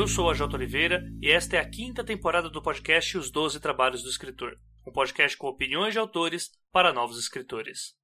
Eu sou a Jota Oliveira e esta é a quinta temporada do podcast Os Doze Trabalhos do Escritor, um podcast com opiniões de autores para novos escritores.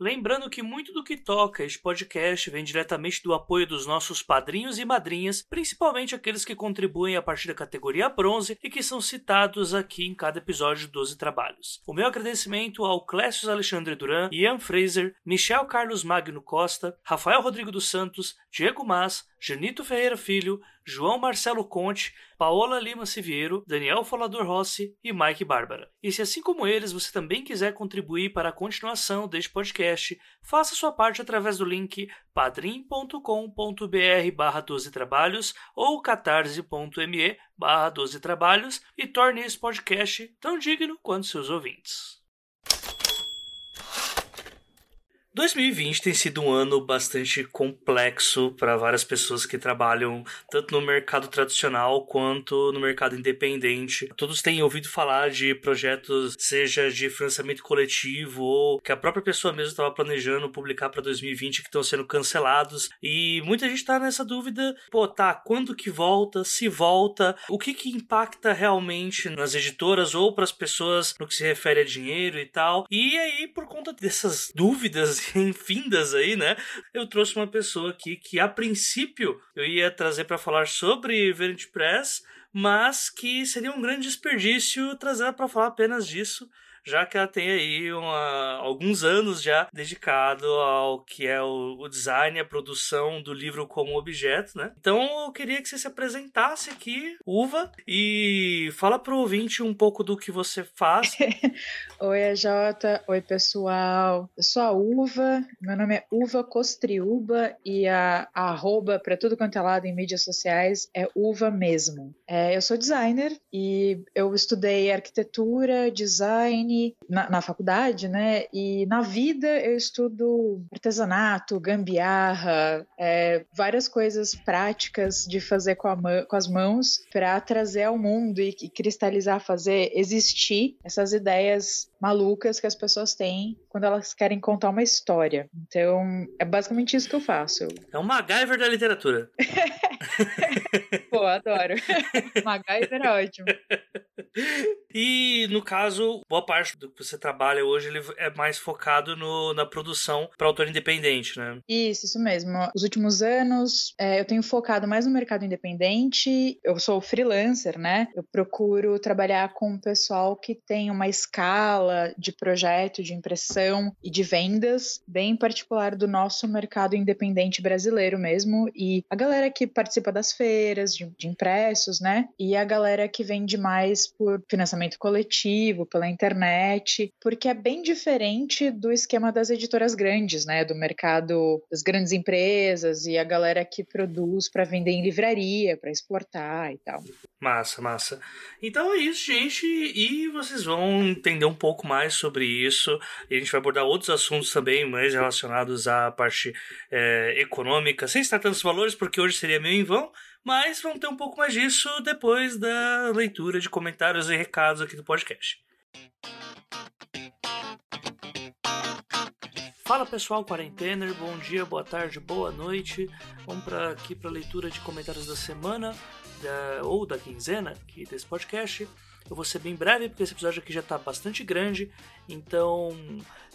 Lembrando que muito do que toca este podcast vem diretamente do apoio dos nossos padrinhos e madrinhas, principalmente aqueles que contribuem a partir da categoria bronze e que são citados aqui em cada episódio de 12 trabalhos. O meu agradecimento ao Clécio Alexandre Duran, Ian Fraser, Michel Carlos Magno Costa, Rafael Rodrigo dos Santos, Diego Mas, Janito Ferreira Filho, João Marcelo Conte, Paola Lima Siviero, Daniel Falador Rossi e Mike Bárbara. E se assim como eles você também quiser contribuir para a continuação deste podcast, faça sua parte através do link padrim.com.br barra 12 trabalhos ou catarse.me barra 12 trabalhos e torne esse podcast tão digno quanto seus ouvintes. 2020 tem sido um ano bastante complexo para várias pessoas que trabalham tanto no mercado tradicional quanto no mercado independente. Todos têm ouvido falar de projetos, seja de financiamento coletivo ou que a própria pessoa mesmo estava planejando publicar para 2020 que estão sendo cancelados. E muita gente está nessa dúvida: pô, tá, quando que volta? Se volta? O que que impacta realmente nas editoras ou para as pessoas no que se refere a dinheiro e tal? E aí, por conta dessas dúvidas infindas aí, né? Eu trouxe uma pessoa aqui que a princípio eu ia trazer para falar sobre Verity Press, mas que seria um grande desperdício trazer para falar apenas disso já que ela tem aí uma, alguns anos já dedicado ao que é o, o design e a produção do livro como objeto, né? Então eu queria que você se apresentasse aqui, Uva, e fala para o ouvinte um pouco do que você faz. Oi, Jota. Oi, pessoal. Eu sou a Uva, meu nome é Uva Costriuba e a, a arroba para tudo quanto é lado em mídias sociais é Uva mesmo. É, eu sou designer e eu estudei arquitetura, design na, na, faculdade, né? E na vida eu estudo artesanato, gambiarra, é, várias coisas práticas de fazer com, a, com as mãos para trazer ao mundo e, e cristalizar, fazer existir essas ideias malucas que as pessoas têm quando elas querem contar uma história. Então, é basicamente isso que eu faço. É um MacGyver da literatura. Pô, adoro. MacGyver é ótimo. E, no caso, boa parte do que você trabalha hoje ele é mais focado no, na produção para autor independente, né? Isso, isso mesmo. Os últimos anos, é, eu tenho focado mais no mercado independente. Eu sou freelancer, né? Eu procuro trabalhar com o pessoal que tem uma escala de projeto, de impressão e de vendas bem particular do nosso mercado independente brasileiro mesmo. E a galera que participa das feiras de, de impressos, né? E a galera que vende mais por financiamento coletivo, pela internet, porque é bem diferente do esquema das editoras grandes, né? Do mercado das grandes empresas e a galera que produz para vender em livraria, para exportar e tal. Massa, massa. Então é isso, gente. E vocês vão entender um pouco mais sobre isso. E a gente vai abordar outros assuntos também, mais relacionados à parte é, econômica, sem estar tantos valores, porque hoje seria meio em vão. Mas vamos ter um pouco mais disso depois da leitura de comentários e recados aqui do podcast. Fala pessoal, quarentener, bom dia, boa tarde, boa noite. Vamos para aqui para a leitura de comentários da semana da, ou da quinzena aqui desse podcast. Eu vou ser bem breve porque esse episódio aqui já está bastante grande, então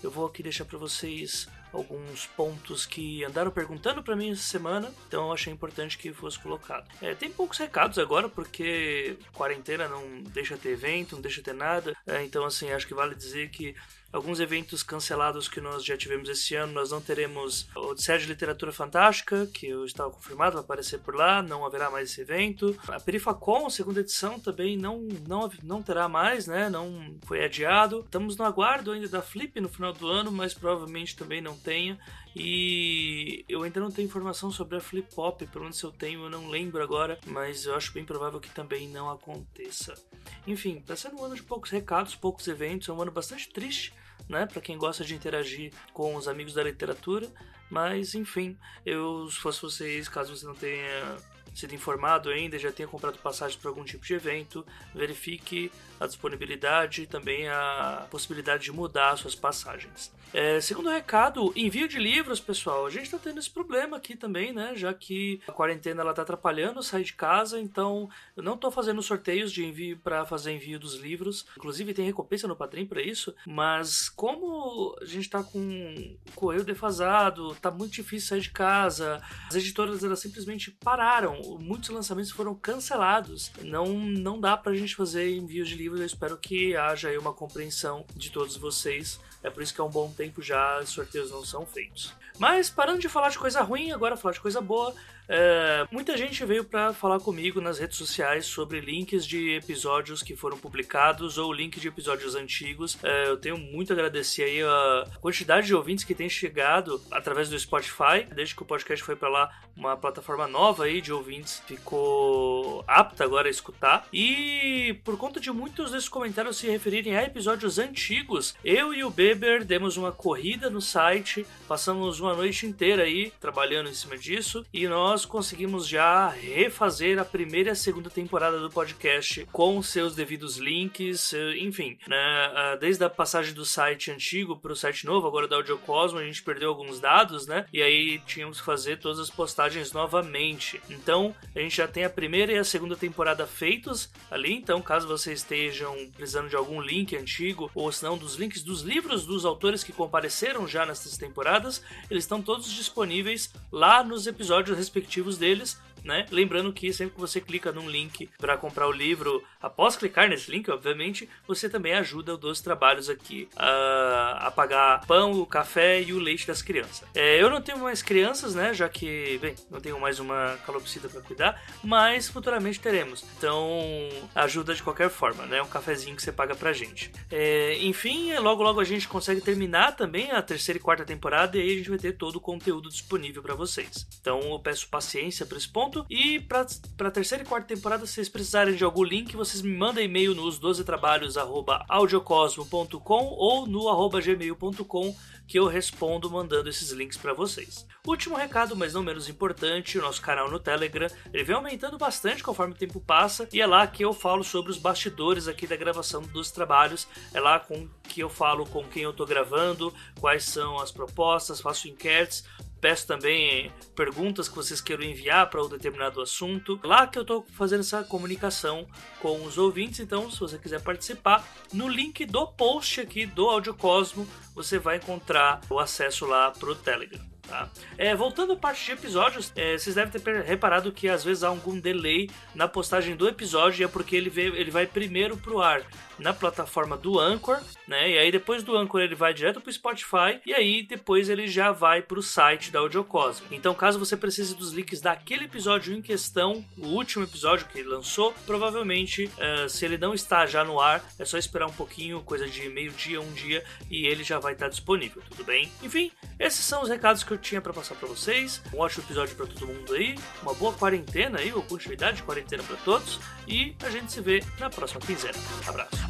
eu vou aqui deixar para vocês alguns pontos que andaram perguntando para mim essa semana, então eu achei importante que fosse colocado. É, tem poucos recados agora, porque quarentena não deixa ter evento, não deixa ter nada, é, então assim, acho que vale dizer que alguns eventos cancelados que nós já tivemos esse ano, nós não teremos o Odisseia de Literatura Fantástica, que eu estava confirmado, vai aparecer por lá, não haverá mais esse evento. A Perifacom, segunda edição, também não, não, não terá mais, né? Não foi adiado. Estamos no aguardo ainda da Flip no final do ano, mas provavelmente também não tenha. E eu ainda não tenho informação sobre a Flip Pop, pelo menos eu tenho, eu não lembro agora, mas eu acho bem provável que também não aconteça. Enfim, está sendo um ano de poucos recados, poucos eventos, é um ano bastante triste né, para quem gosta de interagir com os amigos da literatura. Mas enfim, eu se fosse vocês, caso você não tenha sido informado ainda, já tenha comprado passagem para algum tipo de evento, verifique a disponibilidade e também a possibilidade de mudar suas passagens. É, segundo recado, envio de livros, pessoal. A gente está tendo esse problema aqui também, né? Já que a quarentena ela tá atrapalhando sair de casa, então eu não estou fazendo sorteios de envio para fazer envio dos livros. Inclusive tem recompensa no Padrim para isso, mas como a gente está com o correio defasado, tá muito difícil sair de casa, as editoras elas simplesmente pararam, muitos lançamentos foram cancelados. Não não dá pra gente fazer envios de livros. Eu espero que haja aí uma compreensão de todos vocês. É por isso que há um bom tempo já os sorteios não são feitos. Mas parando de falar de coisa ruim, agora falar de coisa boa. É, muita gente veio para falar comigo nas redes sociais sobre links de episódios que foram publicados ou link de episódios antigos. É, eu tenho muito a agradecer aí a quantidade de ouvintes que tem chegado através do Spotify. Desde que o podcast foi para lá, uma plataforma nova aí de ouvintes ficou apta agora a escutar. E por conta de muitos desses comentários se referirem a episódios antigos, eu e o Beber demos uma corrida no site, passamos uma noite inteira aí trabalhando em cima disso e nós nós conseguimos já refazer a primeira e a segunda temporada do podcast com seus devidos links, eh, enfim, né? Ah, desde a passagem do site antigo para o site novo, agora da Audiocosmo, a gente perdeu alguns dados, né? E aí tínhamos que fazer todas as postagens novamente. Então, a gente já tem a primeira e a segunda temporada feitos ali, então caso vocês estejam precisando de algum link antigo ou se não dos links dos livros dos autores que compareceram já nessas temporadas, eles estão todos disponíveis lá nos episódios respectivos respectivos deles, né? Lembrando que sempre que você clica num link para comprar o livro, após clicar nesse link, obviamente, você também ajuda o Dois Trabalhos aqui a, a pagar pão, o café e o leite das crianças. É, eu não tenho mais crianças, né? Já que, bem, não tenho mais uma calopsita para cuidar, mas futuramente teremos. Então, ajuda de qualquer forma, né? Um cafezinho que você paga pra gente. É, enfim, logo logo a gente consegue terminar também a terceira e quarta temporada e aí a gente vai ter todo o conteúdo disponível para vocês. Então, eu peço paciência para esse ponto. E para a terceira e quarta temporada, se vocês precisarem de algum link, vocês me mandem e-mail nos 12trabalhos.audiocosmo.com ou no arroba gmail.com que eu respondo mandando esses links para vocês. Último recado, mas não menos importante, o nosso canal no Telegram, ele vem aumentando bastante conforme o tempo passa, e é lá que eu falo sobre os bastidores aqui da gravação dos trabalhos, é lá com que eu falo com quem eu tô gravando, quais são as propostas, faço enquetes, Peço também perguntas que vocês queiram enviar para um determinado assunto. Lá que eu estou fazendo essa comunicação com os ouvintes. Então, se você quiser participar, no link do post aqui do Audiocosmo, você vai encontrar o acesso lá para o Telegram. Tá? É, voltando à parte de episódios, é, vocês devem ter reparado que às vezes há algum delay na postagem do episódio e é porque ele, vê, ele vai primeiro pro ar na plataforma do Anchor, né? E aí depois do Anchor ele vai direto pro Spotify e aí depois ele já vai pro site da Audiocosmo. Então, caso você precise dos links daquele episódio em questão, o último episódio que ele lançou, provavelmente uh, se ele não está já no ar, é só esperar um pouquinho, coisa de meio-dia, um dia, e ele já vai estar disponível, tudo bem? Enfim, esses são os recados que eu tinha para passar para vocês. Um ótimo episódio para todo mundo aí, uma boa quarentena aí, ou continuidade de quarentena para todos, e a gente se vê na próxima quinzena. Abraço.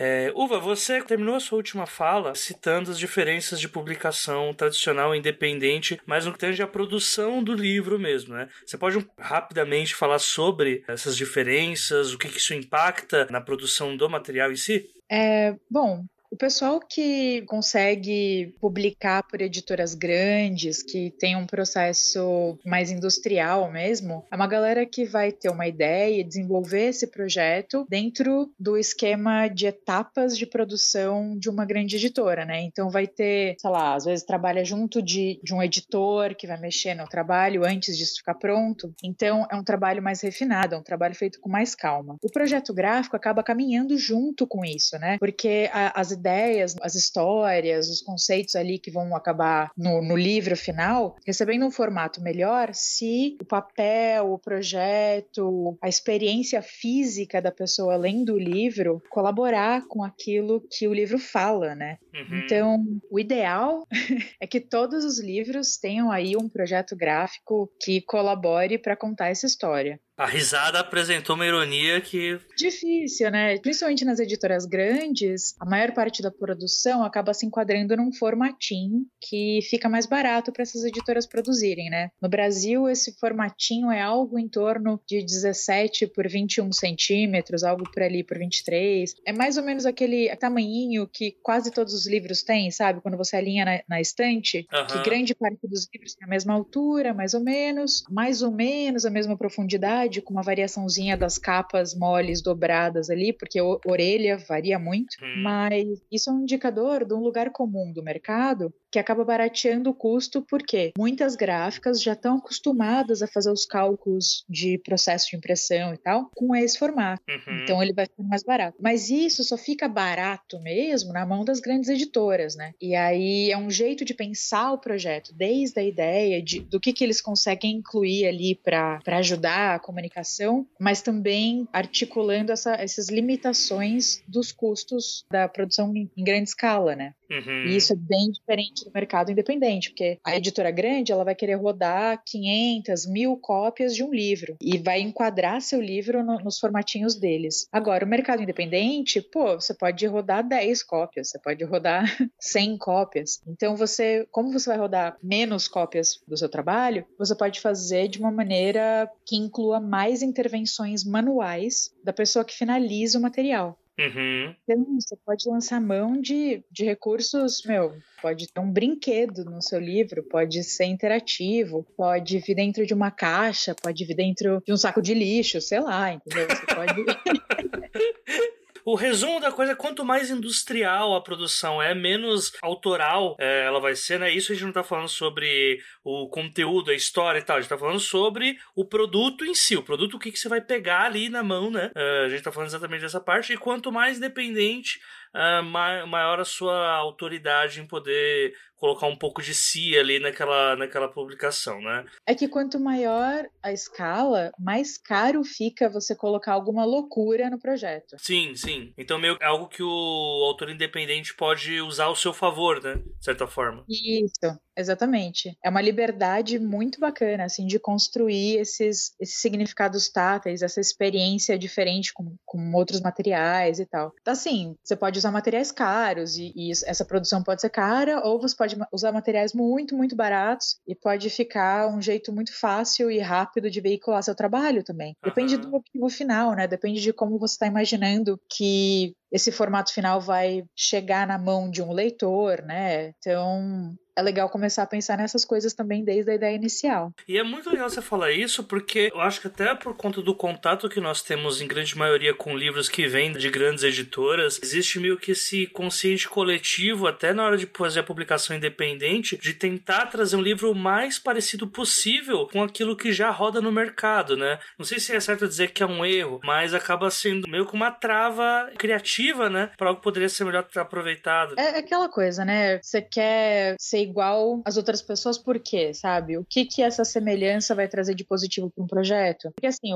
É, Uva, você terminou a sua última fala citando as diferenças de publicação tradicional e independente, mas no que tange a produção do livro mesmo, né? Você pode rapidamente falar sobre essas diferenças, o que, que isso impacta na produção do material em si? É, bom, o pessoal que consegue publicar por editoras grandes, que tem um processo mais industrial mesmo, é uma galera que vai ter uma ideia e desenvolver esse projeto dentro do esquema de etapas de produção de uma grande editora, né? Então vai ter, sei lá, às vezes trabalha junto de, de um editor que vai mexer no trabalho antes disso ficar pronto. Então é um trabalho mais refinado, é um trabalho feito com mais calma. O projeto gráfico acaba caminhando junto com isso, né? Porque a, as ideias, as histórias, os conceitos ali que vão acabar no, no livro final, recebendo um formato melhor se o papel, o projeto, a experiência física da pessoa lendo o livro colaborar com aquilo que o livro fala, né? Uhum. Então, o ideal é que todos os livros tenham aí um projeto gráfico que colabore para contar essa história. A risada apresentou uma ironia que. Difícil, né? Principalmente nas editoras grandes, a maior parte da produção acaba se enquadrando num formatinho que fica mais barato para essas editoras produzirem, né? No Brasil, esse formatinho é algo em torno de 17 por 21 centímetros, algo por ali por 23. É mais ou menos aquele tamanhinho que quase todos os livros têm, sabe? Quando você alinha na, na estante, uhum. que grande parte dos livros tem a mesma altura, mais ou menos, mais ou menos a mesma profundidade, com uma variaçãozinha das capas moles dobradas ali, porque a orelha varia muito, uhum. mas isso é um indicador de um lugar comum do mercado que acaba barateando o custo porque muitas gráficas já estão acostumadas a fazer os cálculos de processo de impressão e tal com esse formato. Uhum. Então ele vai ficar mais barato. Mas isso só fica barato mesmo na mão das grandes editoras, né? E aí é um jeito de pensar o projeto, desde a ideia de, do que, que eles conseguem incluir ali para ajudar a comunicação, mas também articulando essa, essas limitações dos custos da produção em, em grande escala, né? Uhum. E isso é bem diferente do mercado independente, porque a editora grande ela vai querer rodar 500, mil cópias de um livro e vai enquadrar seu livro no, nos formatinhos deles. Agora, o mercado independente, pô, você pode rodar 10 cópias, você pode rodar 100 cópias. Então, você, como você vai rodar menos cópias do seu trabalho, você pode fazer de uma maneira que inclua mais intervenções manuais da pessoa que finaliza o material. Uhum. Então, você pode lançar mão de, de recursos, meu, pode ter um brinquedo no seu livro, pode ser interativo, pode vir dentro de uma caixa, pode vir dentro de um saco de lixo, sei lá, entendeu? Você pode. O resumo da coisa é quanto mais industrial a produção é, menos autoral é, ela vai ser, né? Isso a gente não tá falando sobre o conteúdo, a história e tal, a gente tá falando sobre o produto em si, o produto o que, que você vai pegar ali na mão, né? É, a gente tá falando exatamente dessa parte, e quanto mais independente uh, maior a sua autoridade em poder colocar um pouco de si ali naquela, naquela publicação, né? É que quanto maior a escala, mais caro fica você colocar alguma loucura no projeto. Sim, sim. Então meio é algo que o autor independente pode usar ao seu favor, né? De certa forma. Isso. Exatamente. É uma liberdade muito bacana, assim, de construir esses, esses significados táteis, essa experiência diferente com, com outros materiais e tal. Então, assim, você pode usar materiais caros e, e, essa produção pode ser cara, ou você pode usar materiais muito, muito baratos e pode ficar um jeito muito fácil e rápido de veicular seu trabalho também. Depende uhum. do objetivo final, né? Depende de como você está imaginando que esse formato final vai chegar na mão de um leitor, né? Então, é legal começar a pensar nessas coisas também desde a ideia inicial. E é muito legal você falar isso, porque eu acho que até por conta do contato que nós temos em grande maioria com livros que vêm de grandes editoras, existe meio que esse consciente coletivo, até na hora de fazer a publicação independente, de tentar trazer um livro o mais parecido possível com aquilo que já roda no mercado, né? Não sei se é certo dizer que é um erro, mas acaba sendo meio que uma trava criativa, né? Para algo que poderia ser melhor aproveitado. É aquela coisa, né? Você quer ser igual às outras pessoas, por quê, sabe? O que que essa semelhança vai trazer de positivo para um projeto? Porque assim,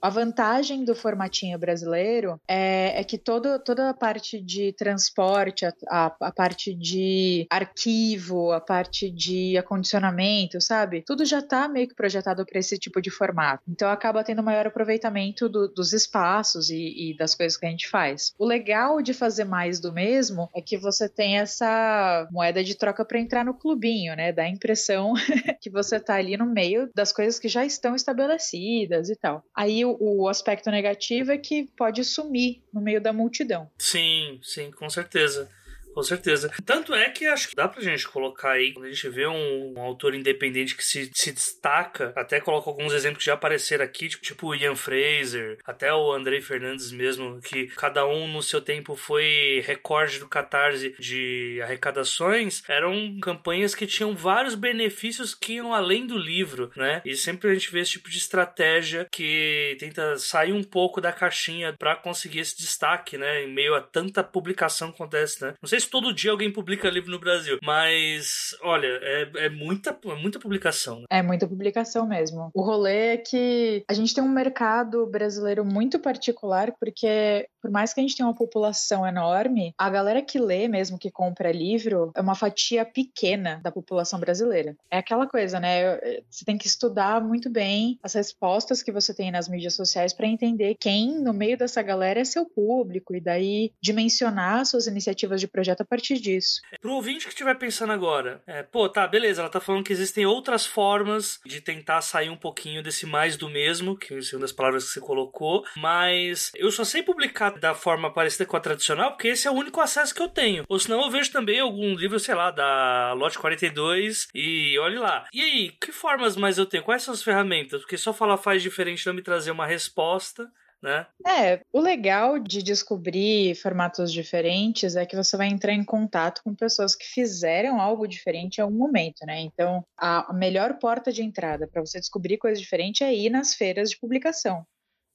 a vantagem do formatinho brasileiro é, é que todo, toda a parte de transporte, a, a, a, parte de arquivo, a parte de acondicionamento, sabe? Tudo já está meio que projetado para esse tipo de formato. Então acaba tendo maior aproveitamento do, dos espaços e, e, das coisas que a gente faz. O legal de fazer mais do mesmo é que você tem essa moeda de troca para entrar no clubinho, né? Dá a impressão que você está ali no meio das coisas que já estão estabelecidas e tal. Aí o, aspecto negativo é que pode sumir no meio da multidão. Sim, sim, com certeza. Com certeza. Tanto é que acho que dá pra gente colocar aí, quando a gente vê um, um autor independente que se, se destaca, até coloco alguns exemplos que já apareceram aqui, tipo, tipo Ian Fraser, até o Andrei Fernandes mesmo, que cada um no seu tempo foi recorde do Catarse de arrecadações, eram campanhas que tinham vários benefícios que iam além do livro, né? E sempre a gente vê esse tipo de estratégia que tenta sair um pouco da caixinha para conseguir esse destaque, né? Em meio a tanta publicação que acontece, né? Não sei se todo dia alguém publica livro no Brasil. Mas, olha, é, é muita, é muita publicação. Né? É muita publicação mesmo. O rolê é que a gente tem um mercado brasileiro muito particular, porque por mais que a gente tenha uma população enorme, a galera que lê mesmo, que compra livro, é uma fatia pequena da população brasileira. É aquela coisa, né? Você tem que estudar muito bem as respostas que você tem nas mídias sociais para entender quem no meio dessa galera é seu público e daí dimensionar suas iniciativas de projeto a partir disso. Pro ouvinte que estiver pensando agora, é, pô, tá, beleza, ela tá falando que existem outras formas de tentar sair um pouquinho desse mais do mesmo, que é uma das palavras que você colocou, mas eu só sei publicar da forma parecida com a tradicional porque esse é o único acesso que eu tenho. Ou senão eu vejo também algum livro, sei lá, da Lote 42 e olhe lá. E aí, que formas mais eu tenho? Quais são as ferramentas? Porque só falar faz diferente não me trazer uma resposta né? É, o legal de descobrir formatos diferentes é que você vai entrar em contato com pessoas que fizeram algo diferente em algum momento, né? Então, a melhor porta de entrada para você descobrir coisas diferentes é ir nas feiras de publicação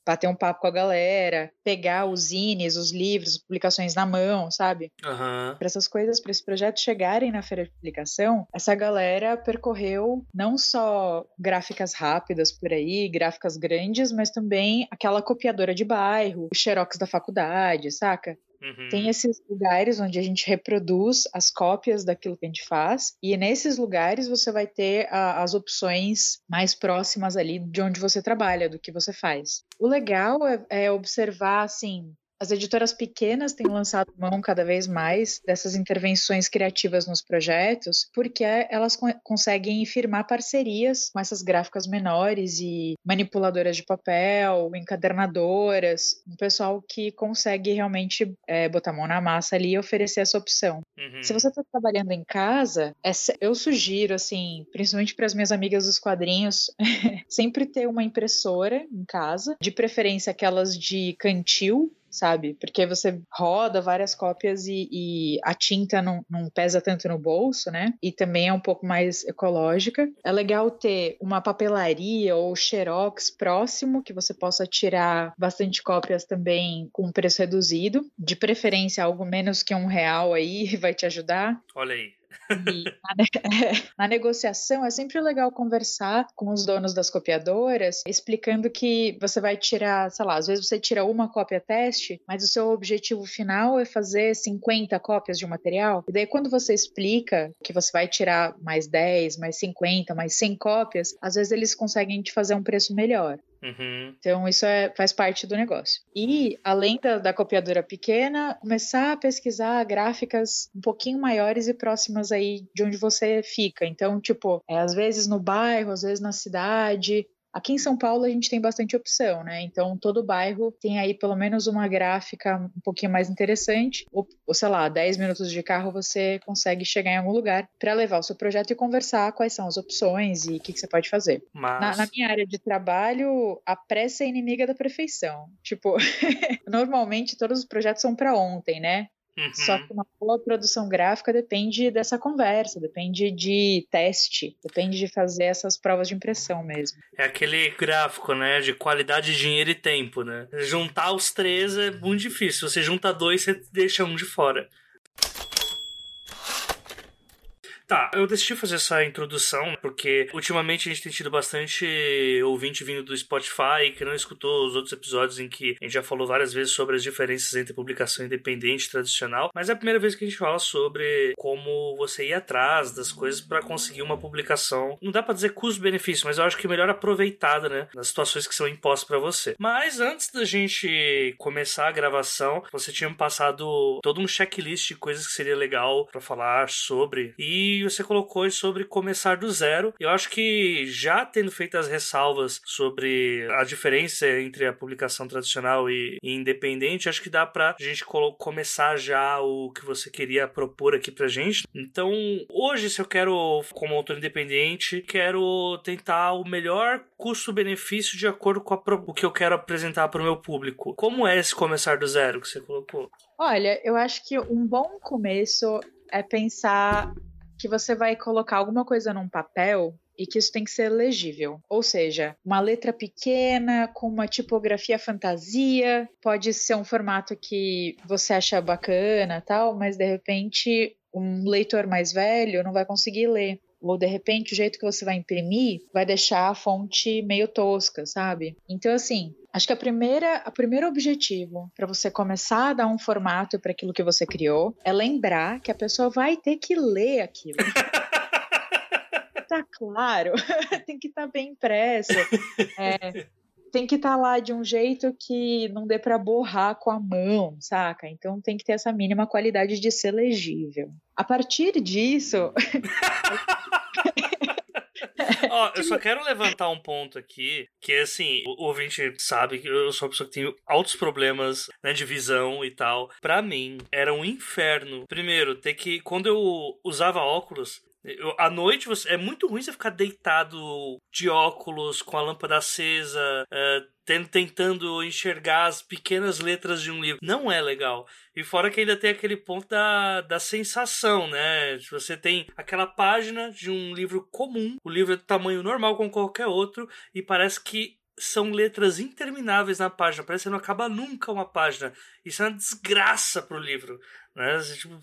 bater um papo com a galera, pegar os zines, os livros, publicações na mão, sabe? Uhum. Para essas coisas, para esses projetos chegarem na feira de publicação, essa galera percorreu não só gráficas rápidas por aí, gráficas grandes, mas também aquela copiadora de bairro, o xerox da faculdade, saca? Uhum. Tem esses lugares onde a gente reproduz as cópias daquilo que a gente faz, e nesses lugares você vai ter a, as opções mais próximas ali de onde você trabalha, do que você faz. O legal é, é observar, assim, as editoras pequenas têm lançado mão cada vez mais dessas intervenções criativas nos projetos, porque elas co conseguem firmar parcerias com essas gráficas menores e manipuladoras de papel, encadernadoras, um pessoal que consegue realmente é, botar a mão na massa ali e oferecer essa opção. Uhum. Se você está trabalhando em casa, é, eu sugiro, assim, principalmente para as minhas amigas dos quadrinhos, sempre ter uma impressora em casa, de preferência aquelas de cantil, sabe? Porque você roda várias cópias e, e a tinta não, não, pesa tanto no bolso, né? E também é um pouco mais ecológica. É legal ter uma papelaria ou xerox próximo que você possa tirar bastante cópias também com preço reduzido. De preferência, algo menos que um real aí vai te ajudar. Olha aí. Na, na, negociação é sempre legal conversar com os donos das copiadoras, explicando que você vai tirar, sei lá, às vezes você tira uma cópia teste, mas o seu objetivo final é fazer 50 cópias de um material. E daí, quando você explica que você vai tirar mais 10, mais 50, mais 100 cópias, às vezes eles conseguem te fazer um preço melhor. Uhum. Então, isso é, faz parte do negócio. E, além da, da, copiadora pequena, começar a pesquisar gráficas um pouquinho maiores e próximas aí de onde você fica. Então, tipo, é, às vezes no bairro, às vezes na cidade, Aqui em São Paulo a gente tem bastante opção, né? Então todo bairro tem aí pelo menos uma gráfica um pouquinho mais interessante, ou, ou sei lá, 10 minutos de carro você consegue chegar em algum lugar para levar o seu projeto e conversar quais são as opções e o que, que, você pode fazer. Mas... Na, na, minha área de trabalho, a pressa é inimiga da perfeição. Tipo, normalmente todos os projetos são para ontem, né? Uhum. Só que uma boa produção gráfica depende dessa conversa, depende de teste, depende de fazer essas provas de impressão mesmo. É aquele gráfico, né, de qualidade, dinheiro e tempo, né? Juntar os três é muito difícil. Você junta dois, você deixa um de fora. Tá, eu decidi fazer essa introdução porque ultimamente a gente tem tido bastante ouvinte vindo do Spotify que não escutou os outros episódios em que a gente já falou várias vezes sobre as diferenças entre publicação independente e tradicional, mas é a primeira vez que a gente fala sobre como você ir atrás das coisas para conseguir uma publicação. Não dá para dizer custo-benefício, mas eu acho que melhor aproveitada, né, nas situações que são impostas para você. Mas antes da gente começar a gravação, você tinha me passado todo um checklist de coisas que seria legal para falar sobre e você colocou sobre começar do zero. Eu acho que já tendo feito as ressalvas sobre a diferença entre a publicação tradicional e, e independente, acho que dá pra gente começar já o que você queria propor aqui pra gente. Então, hoje, se eu quero, como autor independente, quero tentar o melhor custo-benefício de acordo com o que eu quero apresentar para o meu público. Como é esse começar do zero que você colocou? Olha, eu acho que um bom começo é pensar que você vai colocar alguma coisa num papel e que isso tem que ser legível. Ou seja, uma letra pequena, com uma tipografia fantasia, pode ser um formato que você acha bacana tal, mas de repente um leitor mais velho não vai conseguir ler. Ou de repente o jeito que você vai imprimir vai deixar a fonte meio tosca, sabe? Então, assim, Acho que a primeira, o primeiro objetivo para você começar a dar um formato para aquilo que você criou é lembrar que a pessoa vai ter que ler aquilo. tá claro, tem que estar tá bem impresso. É, tem que estar tá lá de um jeito que não dê para borrar com a mão, saca? Então tem que ter essa mínima qualidade de ser legível. A partir disso. Ó, eu só quero levantar um ponto aqui, que é assim, o ouvinte sabe que eu sou uma pessoa que tem altos problemas né, de visão e tal. Pra mim, era um inferno. Primeiro, ter que. Quando eu usava óculos, à noite você, é muito ruim você ficar deitado de óculos com a lâmpada acesa, uh, tentando enxergar as pequenas letras de um livro. Não é legal. E fora que ainda tem aquele ponto da, da sensação, né? Você tem aquela página de um livro comum, o livro é do tamanho normal como qualquer outro, e parece que são letras intermináveis na página, parece que não acaba nunca uma página. Isso é uma desgraça pro livro. Né? Tipo,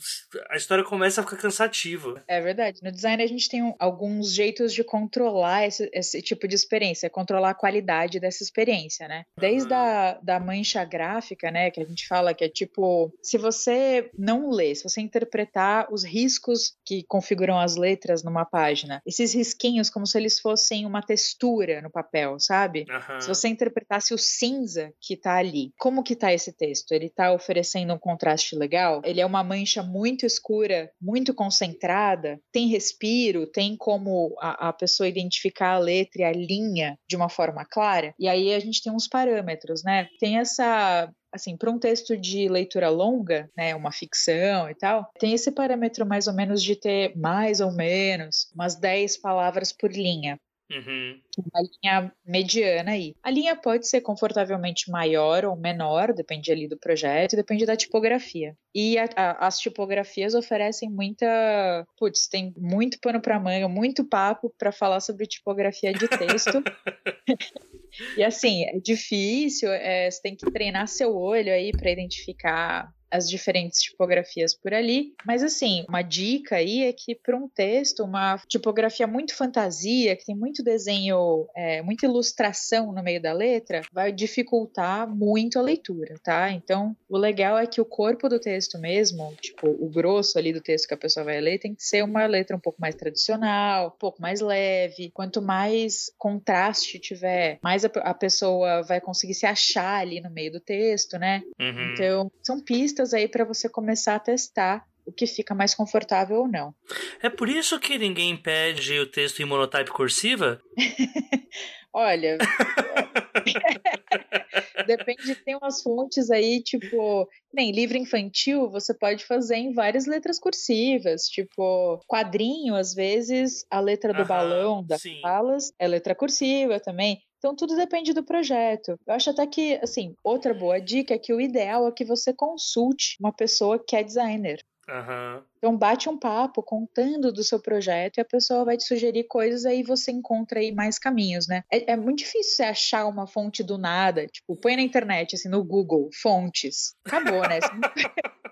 a história começa a ficar cansativa. É verdade. No design a gente tem alguns jeitos de controlar esse, esse tipo de experiência, controlar a qualidade dessa experiência, né? Desde uhum. a da mancha gráfica, né, que a gente fala que é tipo, se você não lê, se você interpretar os riscos que configuram as letras numa página, esses risquinhos como se eles fossem uma textura no papel, sabe? Uhum. Se você interpretasse o cinza que tá ali, como que tá esse texto? Ele tá oferecendo um contraste legal? Ele ele é uma mancha muito escura, muito concentrada, tem respiro, tem como a, a pessoa identificar a letra e a linha de uma forma clara. E aí a gente tem uns parâmetros, né? Tem essa assim, para um texto de leitura longa, né, uma ficção e tal, tem esse parâmetro mais ou menos de ter mais ou menos umas 10 palavras por linha. Uhum. Uma linha mediana aí. A linha pode ser confortavelmente maior ou menor, depende ali do projeto, depende da tipografia. E a, a, as tipografias oferecem muita. Putz, tem muito pano para manga, muito papo para falar sobre tipografia de texto. e assim, é difícil, é, você tem que treinar seu olho aí para identificar as diferentes tipografias por ali. Mas assim, uma dica aí é que para um texto, uma tipografia muito fantasia, que tem muito desenho, é, muita ilustração no meio da letra, vai dificultar muito a leitura, tá? Então, o legal é que o corpo do texto mesmo, tipo, o grosso ali do texto que a pessoa vai ler, tem que ser uma letra um pouco mais tradicional, um pouco mais leve. Quanto mais contraste tiver, mais a, a pessoa vai conseguir se achar ali no meio do texto, né? Uhum. Então, são pistas aí para você começar a testar o que fica mais confortável ou não. É por isso que ninguém pede o texto em monotype cursiva? Olha, depende, tem umas fontes aí, tipo, nem livro infantil, você pode fazer em várias letras cursivas, tipo, quadrinho, às vezes, a letra do Aham, balão das sim. falas é letra cursiva também. Então tudo depende do projeto. Eu acho até que, assim, outra boa dica é que o ideal é que você consulte uma pessoa que é designer. Uhum. Então bate um papo contando do seu projeto e a pessoa vai te sugerir coisas aí você encontra aí mais caminhos, né? É, é muito difícil você achar uma fonte do nada, tipo, põe na internet, assim, no Google, fontes. Acabou, né?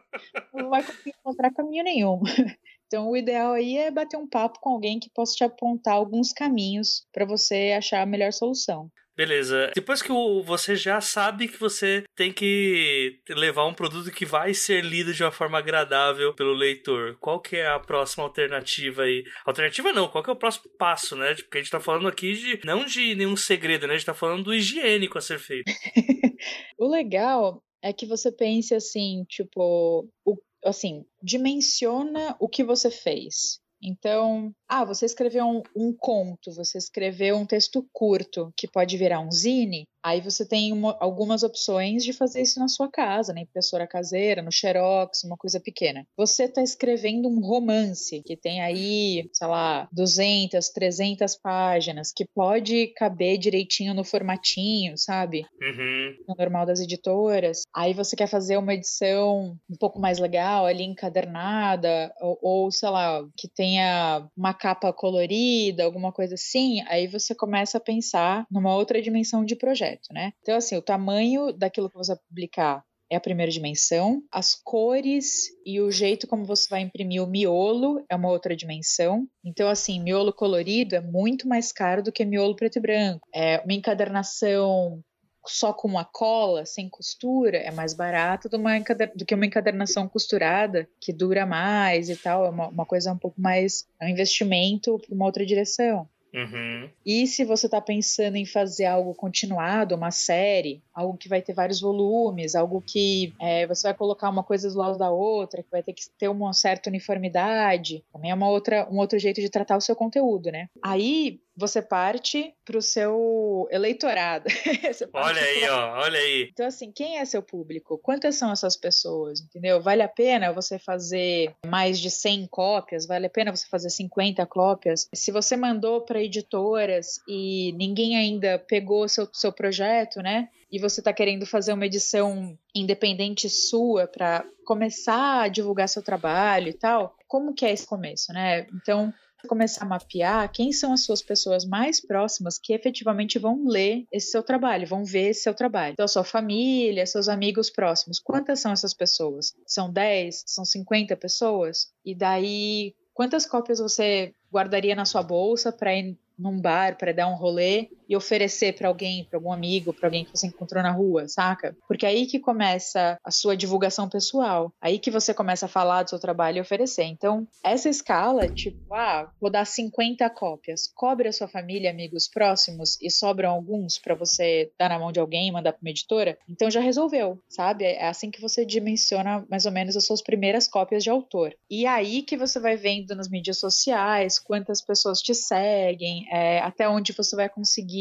Não vai conseguir encontrar caminho nenhum. Então, o ideal aí é bater um papo com alguém que possa te apontar alguns caminhos para você achar a melhor solução. Beleza. Depois que você já sabe que você tem que levar um produto que vai ser lido de uma forma agradável pelo leitor, qual que é a próxima alternativa aí? Alternativa não, qual que é o próximo passo, né? Porque a gente tá falando aqui de não de nenhum segredo, né? A gente tá falando do higiênico a ser feito. o legal é que você pense assim, tipo, o assim, dimensiona o que você fez. Então, ah, você escreveu um, um, conto, você escreveu um texto curto que pode virar um zine. Aí você tem uma, algumas opções de fazer isso na sua casa, na impressora caseira, no Xerox, uma coisa pequena. Você está escrevendo um romance que tem aí, sei lá, 200, 300 páginas, que pode caber direitinho no formatinho, sabe? Uhum. No normal das editoras. Aí você quer fazer uma edição um pouco mais legal, ali encadernada, ou, ou sei lá, que tenha uma capa colorida, alguma coisa assim. Aí você começa a pensar numa outra dimensão de projeto, né? Então, assim, o tamanho daquilo que você vai publicar é a primeira dimensão. As cores e o jeito como você vai imprimir o miolo é uma outra dimensão. Então, assim, miolo colorido é muito mais caro do que miolo preto e branco. É uma encadernação só com uma cola, sem costura, é mais barato do, do que uma encadernação costurada, que dura mais e tal. É uma, uma coisa um pouco mais. É um investimento para uma outra direção. Uhum. E se você está pensando em fazer algo continuado, uma série, algo que vai ter vários volumes, algo que é, você vai colocar uma coisa do lado da outra, que vai ter que ter uma certa uniformidade, também é uma outra, um outro jeito de tratar o seu conteúdo, né? Aí você parte para o seu eleitorado. olha aí, ó, olha aí. Então, assim, quem é seu público? Quantas são essas pessoas? Entendeu? Vale a pena você fazer mais de 100 cópias? Vale a pena você fazer 50 cópias? Se você mandou para editoras e ninguém ainda pegou seu, seu projeto, né? E você está querendo fazer uma edição independente sua para começar a divulgar seu trabalho e tal, como que é esse começo, né? Então, começar a mapear quem são as suas pessoas mais próximas que efetivamente vão ler esse seu trabalho, vão ver esse seu trabalho. Então, sua família, seus amigos próximos. Quantas são essas pessoas? São 10? São 50 pessoas? E daí, quantas cópias você guardaria na sua bolsa para ir num bar para dar um rolê e oferecer para alguém, para algum amigo, para alguém que você encontrou na rua, saca? Porque é aí que começa a sua divulgação pessoal, aí que você começa a falar do seu trabalho e oferecer. Então, essa escala, tipo, ah, vou dar 50 cópias, cobre a sua família, amigos próximos e sobram alguns para você dar na mão de alguém e mandar para uma editora, então já resolveu, sabe? É assim que você dimensiona mais ou menos as suas primeiras cópias de autor. E aí que você vai vendo nas mídias sociais quantas pessoas te seguem, é, até onde você vai conseguir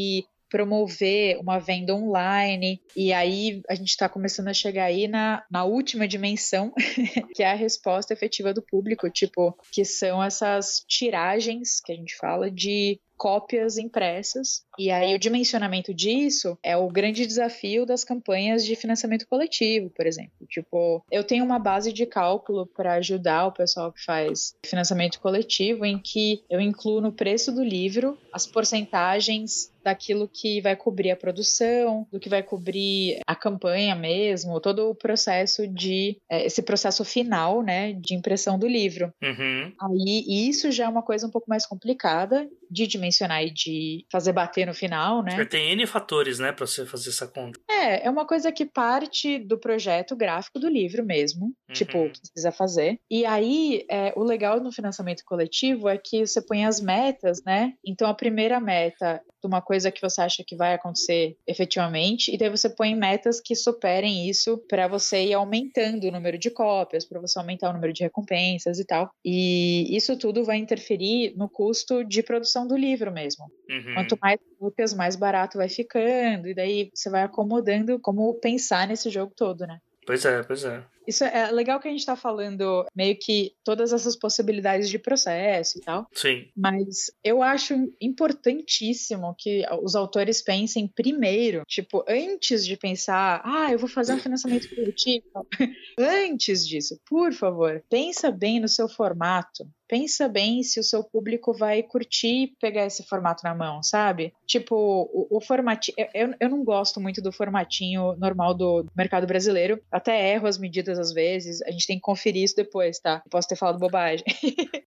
promover uma venda online. E aí a gente está começando a chegar aí na, na última dimensão, que é a resposta efetiva do público, tipo, que são essas tiragens que a gente fala de cópias impressas. E aí o dimensionamento disso é o grande desafio das campanhas de financiamento coletivo, por exemplo. Tipo, eu tenho uma base de cálculo para ajudar o pessoal que faz financiamento coletivo em que eu incluo no preço do livro as porcentagens daquilo que vai cobrir a produção, do que vai cobrir a campanha mesmo, todo o processo de é, esse processo final, né, de impressão do livro. Uhum. Aí isso já é uma coisa um pouco mais complicada de dimensionar e de fazer bater no final, né? Tem N fatores, né, para você fazer essa conta. É, é uma coisa que parte do projeto gráfico do livro mesmo, tipo, Uhum. o que você precisa fazer. E aí, é, o legal no financiamento coletivo é que você põe as metas, né? Então, a primeira meta de uma coisa que você acha que vai acontecer efetivamente, e daí você põe metas que superem isso para você ir aumentando o número de cópias, para você aumentar o número de recompensas e tal. E isso tudo vai interferir no custo de produção do livro mesmo. Uhum. Quanto mais cópias, mais barato vai ficando, e daí você vai acomodando como pensar nesse jogo todo, né? Pois é, pois é. Isso é legal que a gente está falando meio que todas essas possibilidades de processo e tal, Sim. mas eu acho importantíssimo que os autores pensem primeiro, tipo, antes de pensar, ah, eu vou fazer um financiamento coletivo. antes disso, por favor, pensa bem no seu formato. Pensa bem se o seu público vai curtir pegar esse formato na mão, sabe? Tipo, o, o formatinho. Eu, eu não gosto muito do formatinho normal do mercado brasileiro. Até erro as medidas às vezes. A gente tem que conferir isso depois, tá? Posso ter falado bobagem.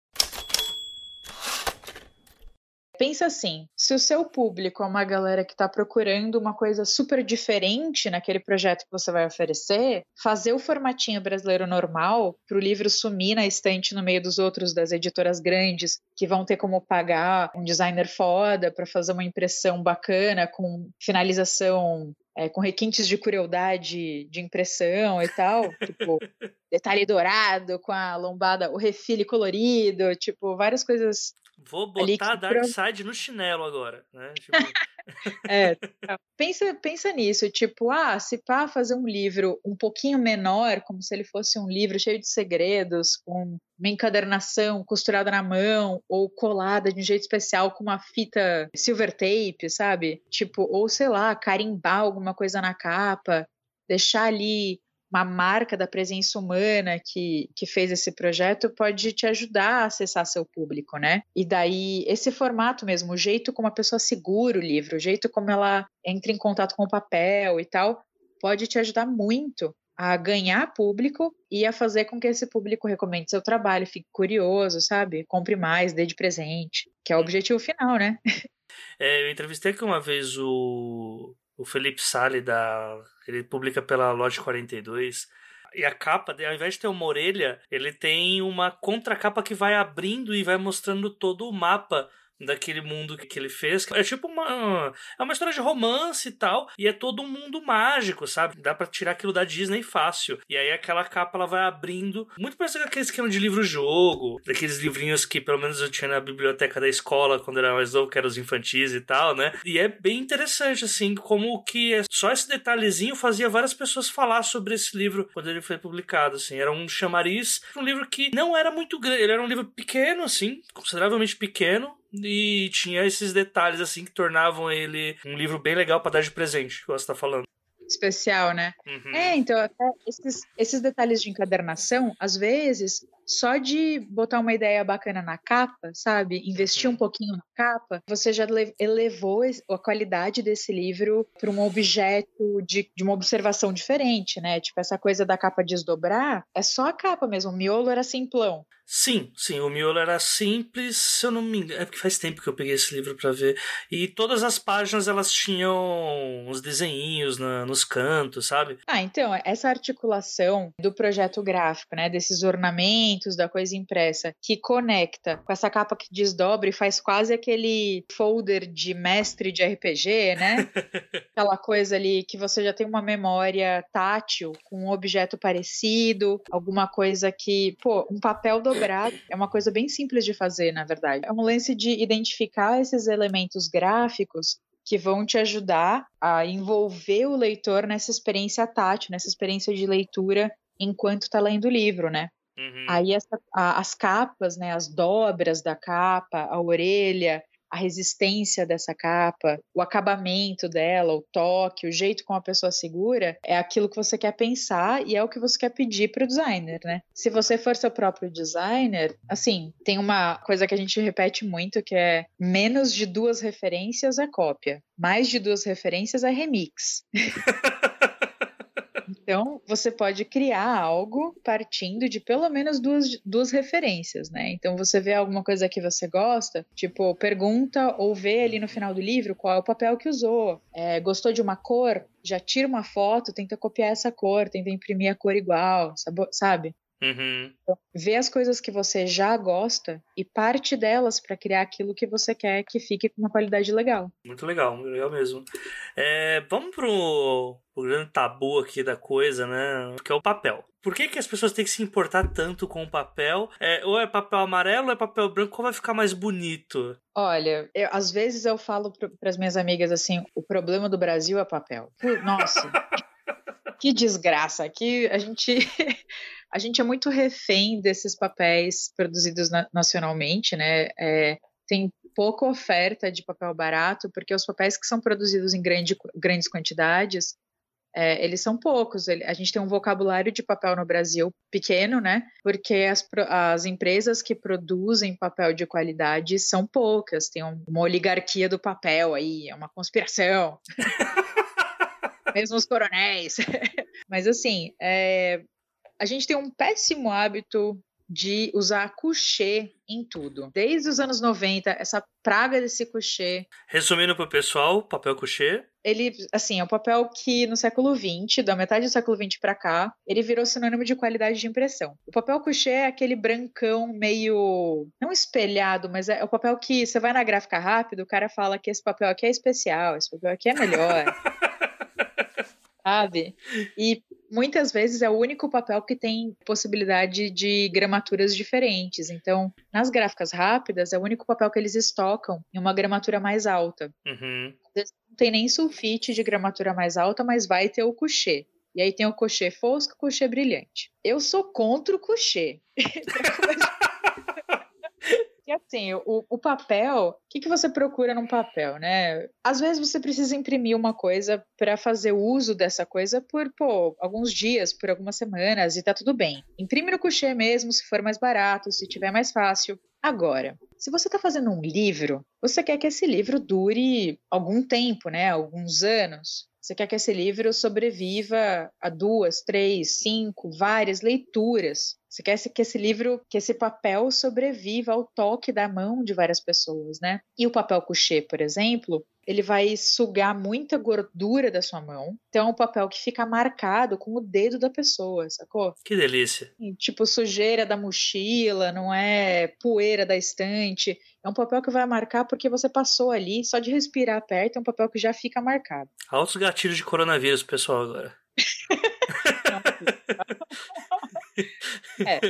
Pensa assim, se o seu público é uma galera que está procurando uma coisa super diferente naquele projeto que você vai oferecer, fazer o formatinho brasileiro normal para o livro sumir na estante no meio dos outros das editoras grandes que vão ter como pagar um designer foda para fazer uma impressão bacana com finalização é, com requintes de crueldade de impressão e tal, tipo, detalhe dourado com a lombada, o refile colorido, tipo, várias coisas Vou botar que Dark Side no chinelo agora, né? Tipo, é, pensa, pensa nisso, tipo, ah, se pá fazer um livro um pouquinho menor, como se ele fosse um livro cheio de segredos, com uma encadernação costurada na mão ou colada de um jeito especial com uma fita silver tape, sabe? Tipo, ou sei lá, carimbar alguma coisa na capa, deixar ali uma marca da presença humana que, que fez esse projeto pode te ajudar a acessar seu público, né? E daí, esse formato mesmo, o jeito como a pessoa segura o livro, o jeito como ela entra em contato com o papel e tal, pode te ajudar muito a ganhar público e a fazer com que esse público recomende seu trabalho, fique curioso, sabe? Compre mais, dê de presente, que é o objetivo final, né? É, eu entrevistei aqui uma vez o, o Felipe Sale da ele publica pela Loja 42. E a capa, ao invés de ter uma orelha, ele tem uma contracapa que vai abrindo e vai mostrando todo o mapa daquele mundo que ele fez. É tipo uma. É uma história de romance e tal. E é todo um mundo mágico, sabe? Dá para tirar aquilo da Disney fácil. E aí aquela capa ela vai abrindo. Muito parecido com aquele esquema de livro-jogo. Daqueles livrinhos que pelo menos eu tinha na biblioteca da escola quando era mais novo, que eram os infantis e tal, né? E é bem interessante, assim, como que é só esse detalhezinho fazia várias pessoas falar sobre esse livro quando ele foi publicado, assim. Era um chamariz, um livro que não era muito grande. Ele era um livro pequeno, assim, consideravelmente pequeno e tinha esses detalhes assim que tornavam ele um livro bem legal para dar de presente, que você está falando. Especial, né? Uhum. É, então, esses, esses detalhes de encadernação, às vezes, só de botar uma ideia bacana na capa, sabe? Investir uhum. um pouquinho na capa, você já elevou a qualidade desse livro para um objeto de, de uma observação diferente, né? Tipo, essa coisa da capa desdobrar, é só a capa mesmo. O miolo era simplão. Sim, sim, o miolo era simples, se eu não me engano, é porque faz tempo que eu peguei esse livro para ver. E todas as páginas elas tinham uns desenhinhos na, nos cantos, sabe? Ah, então, essa articulação do projeto gráfico, né, desses ornamentos da coisa impressa, que conecta com essa capa que desdobra e faz quase aquele folder de mestre de RPG, né? Aquela coisa ali que você já tem uma memória tátil com um objeto parecido, alguma coisa que, pô, um papel do dobrado é uma coisa bem simples de fazer, na verdade. É um lance de identificar esses elementos gráficos que vão te ajudar a envolver o leitor nessa experiência tátil, nessa experiência de leitura enquanto está lendo o livro, né? Uhum. Aí essa, a, as capas, né, as dobras da capa, a orelha, a resistência dessa capa, o acabamento dela, o toque, o jeito como a pessoa segura, é aquilo que você quer pensar e é o que você quer pedir para o designer, né? Se você for seu próprio designer, assim, tem uma coisa que a gente repete muito que é menos de duas referências é cópia, mais de duas referências é remix. Então, você pode criar algo partindo de pelo menos duas, duas referências, né? Então, você vê alguma coisa que você gosta, tipo, pergunta ou vê ali no final do livro qual é o papel que usou. É, gostou de uma cor? Já tira uma foto, tenta copiar essa cor, tenta imprimir a cor igual, sabe? Uhum. Então, vê as coisas que você já gosta e parte delas para criar aquilo que você quer que fique com uma qualidade legal. Muito legal, muito legal mesmo. É, vamos pro, pro grande tabu aqui da coisa, né? Que é o papel. Por que, que as pessoas têm que se importar tanto com o papel? É, ou é papel amarelo ou é papel branco? Qual vai ficar mais bonito? Olha, eu, às vezes eu falo para as minhas amigas assim: o problema do Brasil é papel. Nossa, que desgraça. Aqui a gente. a gente é muito refém desses papéis produzidos na, nacionalmente, né? É, tem pouca oferta de papel barato, porque os papéis que são produzidos em grande, grandes quantidades, é, eles são poucos. a gente tem um vocabulário de papel no Brasil pequeno, né? Porque as, as empresas que produzem papel de qualidade são poucas. Tem uma oligarquia do papel aí, é uma conspiração. Mesmo os coronéis. Mas assim, é, a gente tem um péssimo hábito de usar coucher em tudo. Desde os anos 90, essa praga desse coucher. Resumindo para o pessoal, papel coucher. Ele, assim, é um papel que no século XX, da metade do século XX para cá, ele virou sinônimo de qualidade de impressão. O papel coucher é aquele brancão meio. não espelhado, mas é o papel que você vai na gráfica rápido, o cara fala que esse papel aqui é especial, esse papel aqui é melhor. sabe? E muitas vezes é o único papel que tem possibilidade de gramaturas diferentes. Então, nas gráficas rápidas, é o único papel que eles estocam em uma gramatura mais alta. Uhum. Não tem nem sulfite de gramatura mais alta, mas vai ter o coucher. E aí tem o cochê fosco e o cochê brilhante. Eu sou contra o cochê. E assim, o, o papel, o que, que você procura num papel, né? Às vezes você precisa imprimir uma coisa para fazer uso dessa coisa por, pô, alguns dias, por algumas semanas, e tá tudo bem. Imprime no coucher mesmo, se for mais barato, se tiver mais fácil. Agora, se você está fazendo um livro, você quer que esse livro dure algum tempo, né? Alguns anos. Você quer que esse livro sobreviva a duas, três, cinco, várias leituras. Você quer que esse livro, que esse papel sobreviva ao toque da mão de várias pessoas, né? E o papel couché, por exemplo, ele vai sugar muita gordura da sua mão. Então é um papel que fica marcado com o dedo da pessoa, sacou? Que delícia. E, tipo sujeira da mochila, não é poeira da estante. É um papel que vai marcar porque você passou ali, só de respirar perto, é um papel que já fica marcado. Altos gatilhos de coronavírus, pessoal, agora. É.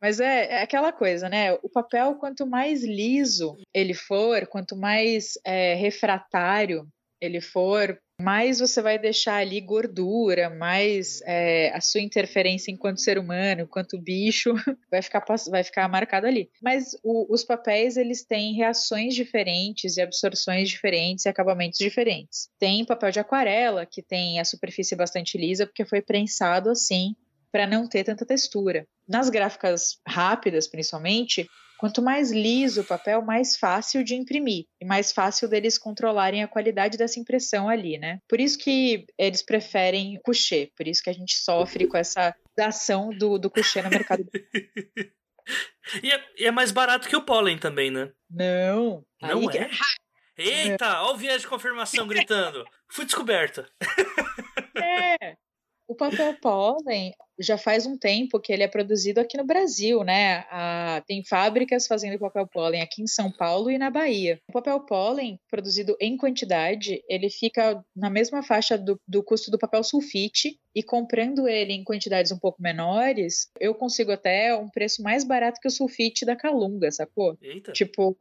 Mas é, é, aquela coisa, né? O papel, quanto mais liso ele for, quanto mais é, refratário ele for, mais você vai deixar ali gordura, mais é, a sua interferência enquanto ser humano, enquanto bicho, vai ficar, vai ficar marcado ali. Mas o, os papéis, eles têm reações diferentes e absorções diferentes e acabamentos diferentes. Tem papel de aquarela, que tem a superfície bastante lisa, porque foi prensado assim para não ter tanta textura. Nas gráficas rápidas, principalmente, quanto mais liso o papel, mais fácil de imprimir e mais fácil deles controlarem a qualidade dessa impressão ali, né? Por isso que eles preferem coucher, por isso que a gente sofre com essa ação do, do coucher no mercado. e, é, e, é, mais barato que o pólen também, né? Não. Não Aí... é? Eita, olha o viés de confirmação gritando. Fui descoberto. É. O papel pólen já faz um tempo que ele é produzido aqui no Brasil, né? Ah, tem fábricas fazendo papel pólen aqui em São Paulo e na Bahia. O papel pólen, produzido em quantidade, ele fica na mesma faixa do, do custo do papel sulfite, e comprando ele em quantidades um pouco menores, eu consigo até um preço mais barato que o sulfite da Calunga, sacou? Eita. Tipo,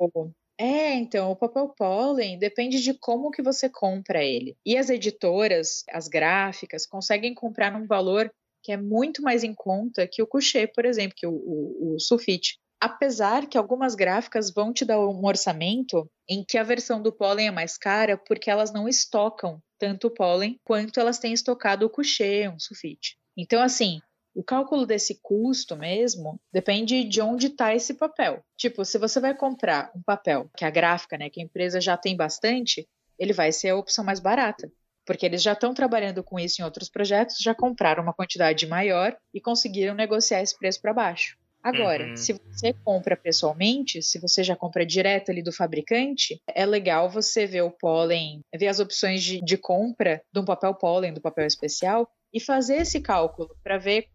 é, então, o papel pólen depende de como que você compra ele. E as editoras, as gráficas, conseguem comprar num valor que é muito mais em conta que o coucher, por exemplo, que o, o, o sulfite. Apesar que algumas gráficas vão te dar um orçamento em que a versão do pólen é mais cara porque elas não estocam tanto o pólen quanto elas têm estocado o coucher, um sulfite. Então, assim, o cálculo desse custo mesmo depende de onde está esse papel. Tipo, se você vai comprar um papel que a gráfica, né, que a empresa já tem bastante, ele vai ser a opção mais barata. Porque eles já estão trabalhando com isso em outros projetos, já compraram uma quantidade maior e conseguiram negociar esse preço para baixo. Agora, uhum. se você compra pessoalmente, se você já compra direto ali do fabricante, é legal você ver o pólen, ver as opções de, de compra de um papel pólen, do papel especial, e fazer esse cálculo para ver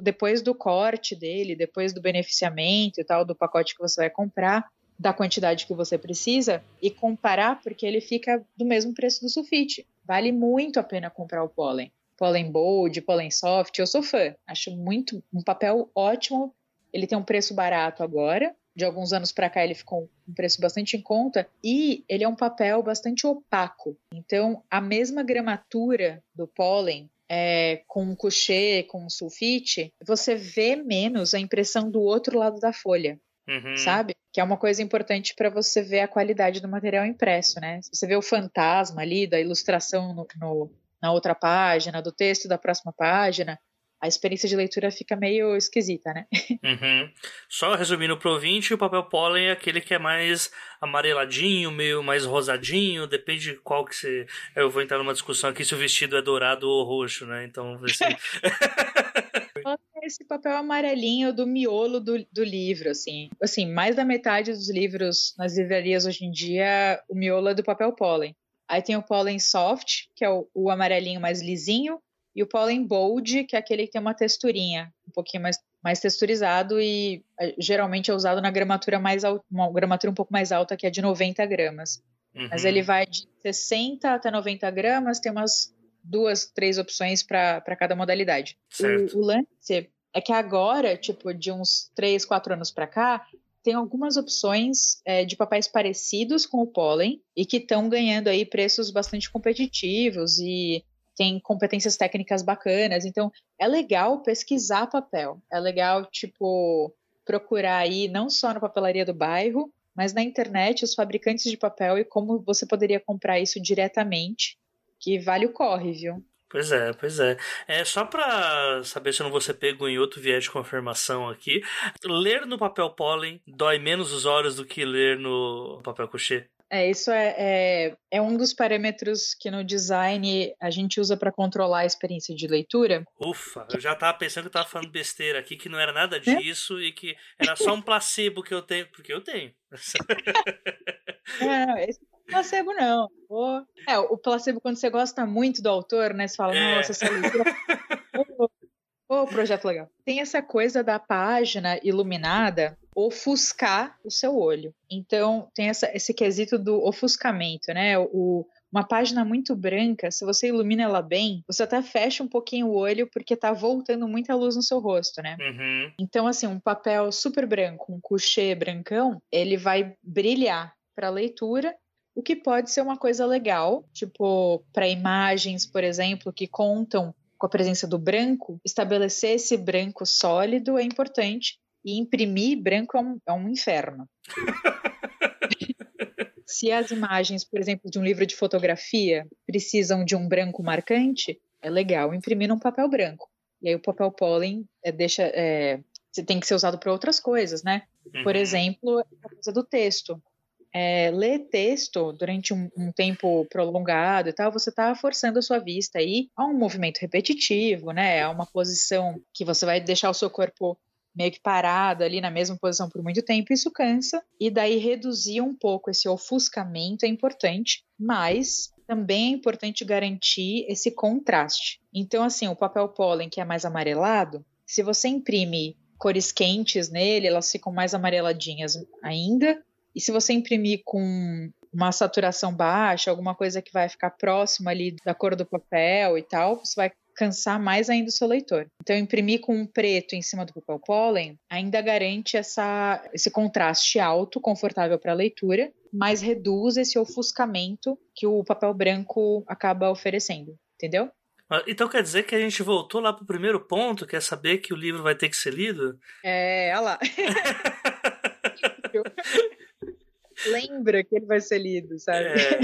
depois do corte dele, depois do beneficiamento e tal, do pacote que você vai comprar, da quantidade que você precisa e comparar, porque ele fica do mesmo preço do sulfite. Vale muito a pena comprar o pólen. Pólen Bold, pólen Soft, eu sou fã. Acho muito um papel ótimo. Ele tem um preço barato agora. De alguns anos para cá ele ficou um preço bastante em conta e ele é um papel bastante opaco. Então, a mesma gramatura do pólen é, com coucher, com sulfite, você vê menos a impressão do outro lado da folha. Uhum. Sabe? Que é uma coisa importante para você ver a qualidade do material impresso, né? Você vê o fantasma ali da ilustração no, no, na outra página, do texto da próxima página, a experiência de leitura fica meio esquisita, né? Uhum. Só resumindo pro ouvinte, o papel pólen é aquele que é mais amareladinho, meio mais rosadinho, depende de qual que você... Eu vou entrar numa discussão aqui se o vestido é dourado ou roxo, né? Então, assim... esse papel amarelinho do miolo do, do livro, assim. Assim, mais da metade dos livros nas livrarias hoje em dia, o miolo é do papel pólen. Aí tem o pólen soft, que é o, o amarelinho mais lisinho, e o pólen bold, que é aquele que tem uma texturinha, um pouquinho mais, mais texturizado e é, geralmente é usado na gramatura mais uma gramatura um pouco mais alta, que é de 90 gramas. Uhum. Mas ele vai de 60 até 90 gramas, tem umas duas, três opções para cada modalidade. Certo. O, o lance é que agora, tipo, de uns três, quatro anos para cá, tem algumas opções é, de papéis parecidos com o pólen e que estão ganhando aí preços bastante competitivos e tem competências técnicas bacanas. Então, é legal pesquisar papel. É legal, tipo, procurar aí não só na papelaria do bairro, mas na internet os fabricantes de papel e como você poderia comprar isso diretamente, que vale o corre, viu? Pois é, pois é. É só para saber se eu não vou ser pego em outro viés de confirmação aqui. Ler no papel pólen dói menos os olhos do que ler no papel couché. É, isso é, é, é, um dos parâmetros que no design a gente usa para controlar a experiência de leitura. Ufa, eu já estava pensando que eu tava falando besteira aqui, que não era nada disso é? e que era só um placebo que eu tenho, porque eu tenho. não, esse placebo não. O, é, o placebo quando você gosta muito do autor, né? Você fala, é. nossa, essa leitura. Ô, oh, projeto legal. Tem essa coisa da página iluminada ofuscar o seu olho. Então, tem essa, esse quesito do ofuscamento, né? O, uma página muito branca, se você ilumina ela bem, você até fecha um pouquinho o olho porque tá voltando muita luz no seu rosto, né? Uhum. Então, assim, um papel super branco, um coucher brancão, ele vai brilhar para leitura o que pode ser uma coisa legal, tipo para imagens, por exemplo, que contam com a presença do branco, estabelecer esse branco sólido é importante e imprimir branco é um, é um inferno. Se as imagens, por exemplo, de um livro de fotografia precisam de um branco marcante, é legal imprimir num papel branco. E aí o papel pólen é, deixa, é, tem que ser usado para outras coisas, né? Por uhum. exemplo, a coisa do texto é, ler texto durante um, um, tempo prolongado e tal, você está forçando a sua vista aí a um movimento repetitivo, né? A uma posição que você vai deixar o seu corpo meio que parado ali na mesma posição por muito tempo, isso cansa, e daí reduzir um pouco esse ofuscamento é importante, mas também é importante garantir esse contraste. Então, assim, o papel pólen que é mais amarelado, se você imprime cores quentes nele, elas ficam mais amareladinhas ainda, e se você imprimir com uma saturação baixa, alguma coisa que vai ficar próxima ali da cor do papel e tal, você vai cansar mais ainda o seu leitor. Então, imprimir com um preto em cima do papel pólen ainda garante essa, esse contraste alto, confortável para a leitura, mas reduz esse ofuscamento que o papel branco acaba oferecendo, entendeu? Ah, então quer dizer que a gente voltou lá pro primeiro ponto, que é saber que o livro vai ter que ser lido? É, olha lá. lembra que ele vai ser lido, sabe? É,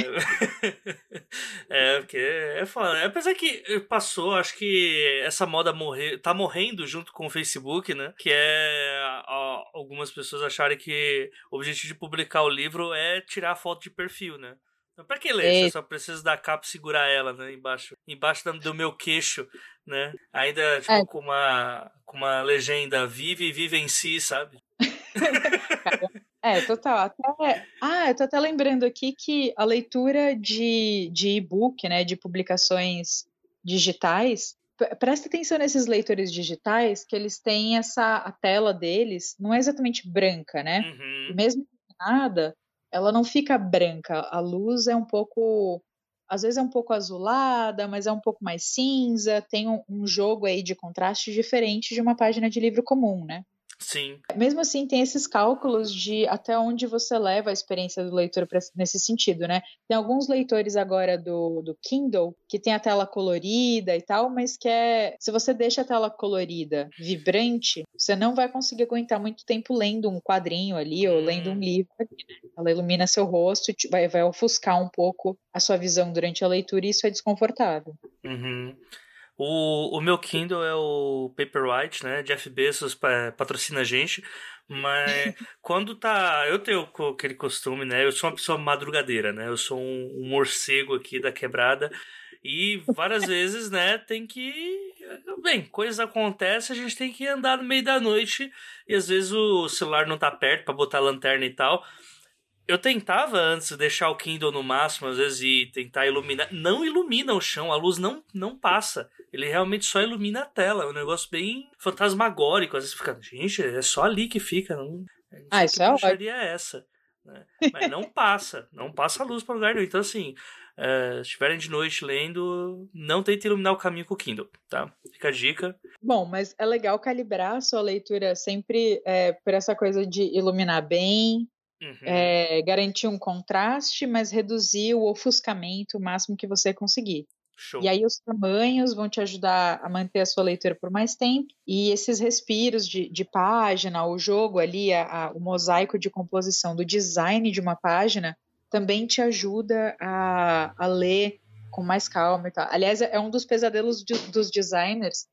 é porque é foda. Apesar que passou, acho que essa moda morrer, tá morrendo junto com o Facebook, né? Que é ó, algumas pessoas acharem que o objetivo de publicar o livro é tirar a foto de perfil, né? Então, pra que ler? Você só precisa da capa e segurar ela, né? Embaixo, embaixo do meu queixo, né? Ainda, tipo, é. com, uma, com uma legenda vive e vive em si, sabe? É, total. Até, ah, eu tô até lembrando aqui que a leitura de, de e-book, né, de publicações digitais, presta atenção nesses leitores digitais, que eles têm essa, a tela deles não é exatamente branca, né? Uhum. Mesmo nada, ela não fica branca. A luz é um pouco, às vezes é um pouco azulada, mas é um pouco mais cinza, tem um, um jogo aí de contraste diferente de uma página de livro comum, né? Sim. Mesmo assim, tem esses cálculos de até onde você leva a experiência do leitor pra, nesse sentido, né? Tem alguns leitores agora do, do Kindle que tem a tela colorida e tal, mas que é. Se você deixa a tela colorida vibrante, você não vai conseguir aguentar muito tempo lendo um quadrinho ali ou lendo um hum. livro ali, né? Ela ilumina seu rosto e vai, vai ofuscar um pouco a sua visão durante a leitura e isso é desconfortável. Uhum. O, o meu Kindle é o Paperwhite, né? Jeff Bezos patrocina a gente. Mas quando tá. Eu tenho aquele costume, né? Eu sou uma pessoa madrugadeira, né? Eu sou um, um morcego aqui da quebrada. E várias vezes, né, tem que. Bem, coisas acontecem, a gente tem que andar no meio da noite. E às vezes o celular não tá perto para botar lanterna e tal. Eu tentava antes deixar o Kindle no máximo, às vezes, e tentar iluminar. Não ilumina o chão, a luz não, não passa. Ele realmente só ilumina a tela. É um negócio bem fantasmagórico. Às vezes fica, gente, é só ali que fica. Não, ah, isso é ótimo. é essa. Né? Mas não passa, não passa a luz para lugar nenhum. Então, assim, uh, se estiverem de noite lendo, não tente iluminar o caminho com o Kindle, tá? Fica a dica. Bom, mas é legal calibrar a sua leitura sempre é, por essa coisa de iluminar bem, uhum. é, garantir um contraste, mas reduzir o ofuscamento o máximo que você conseguir. Show. E aí os tamanhos vão te ajudar a manter a sua leitura por mais tempo. E esses respiros de, de página, o jogo ali, a, a, o mosaico de composição do design de uma página também te ajuda a, a ler com mais calma e tal. Aliás, é um dos pesadelos de, dos designers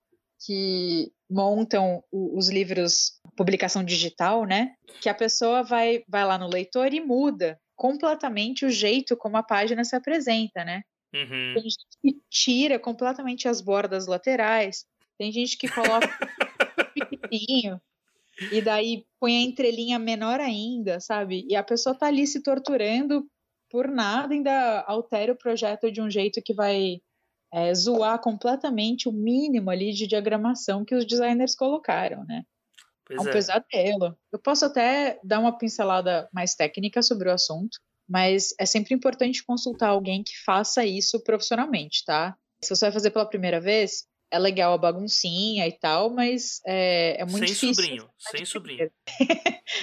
que montam o, os livros publicação digital, né? Que a pessoa vai, vai lá no leitor e muda completamente o jeito como a página se apresenta, né? Uhum. Tem gente que tira completamente as bordas laterais, tem gente que coloca pequenininho e daí põe a entrelinha menor ainda, sabe? E a pessoa tá ali se torturando por nada, ainda altera o projeto de um jeito que vai é, zoar completamente o mínimo ali de diagramação que os designers colocaram, né? Pois é um é. pesadelo. Eu posso até dar uma pincelada mais técnica sobre o assunto, mas é sempre importante consultar alguém que faça isso profissionalmente, tá? Se você vai fazer pela primeira vez, é legal a baguncinha e tal, mas é, é muito sem difícil. Sobrinho, sem sobrinho,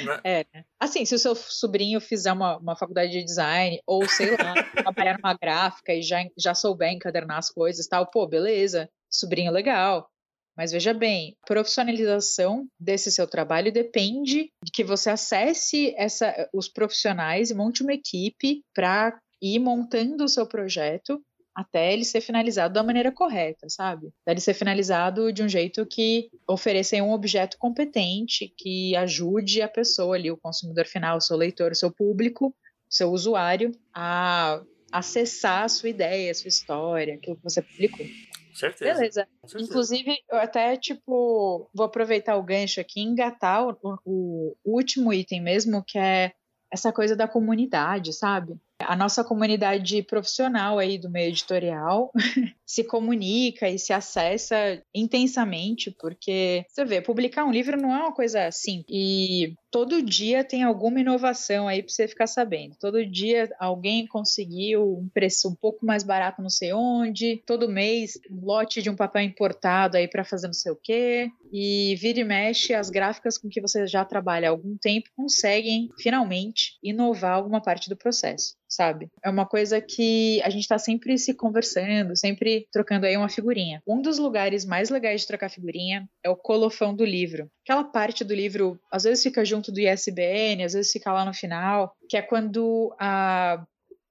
né? é. Assim, se o seu sobrinho fizer uma, uma faculdade de design, ou sei lá, trabalhar numa gráfica e já, já souber encadernar as coisas e tal, pô, beleza, sobrinho legal. Mas veja bem, a profissionalização desse seu trabalho depende de que você acesse essa, os profissionais e monte uma equipe para ir montando o seu projeto até ele ser finalizado da maneira correta, sabe? Até ele ser finalizado de um jeito que ofereça um objeto competente, que ajude a pessoa ali, o consumidor final, o seu leitor, o seu público, o seu usuário, a acessar a sua ideia, a sua história, aquilo que você publicou. Certeza. Beleza. Certeza. Inclusive, eu até, tipo, vou aproveitar o gancho aqui e engatar o, o, o último item mesmo, que é essa coisa da comunidade, sabe? A nossa comunidade profissional aí do meio editorial se comunica e se acessa intensamente, porque você vê, publicar um livro não é uma coisa assim. E todo dia tem alguma inovação aí para você ficar sabendo. Todo dia alguém conseguiu um preço um pouco mais barato não sei onde, todo mês lote de um papel importado aí para fazer não sei o quê. E vira e mexe, as gráficas com que você já trabalha há algum tempo conseguem finalmente inovar alguma parte do processo sabe? É uma coisa que a gente está sempre se conversando, sempre trocando aí uma figurinha. Um dos lugares mais legais de trocar figurinha é o colofão do livro. Aquela parte do livro, às vezes fica junto do ISBN, às vezes fica lá no final, que é quando a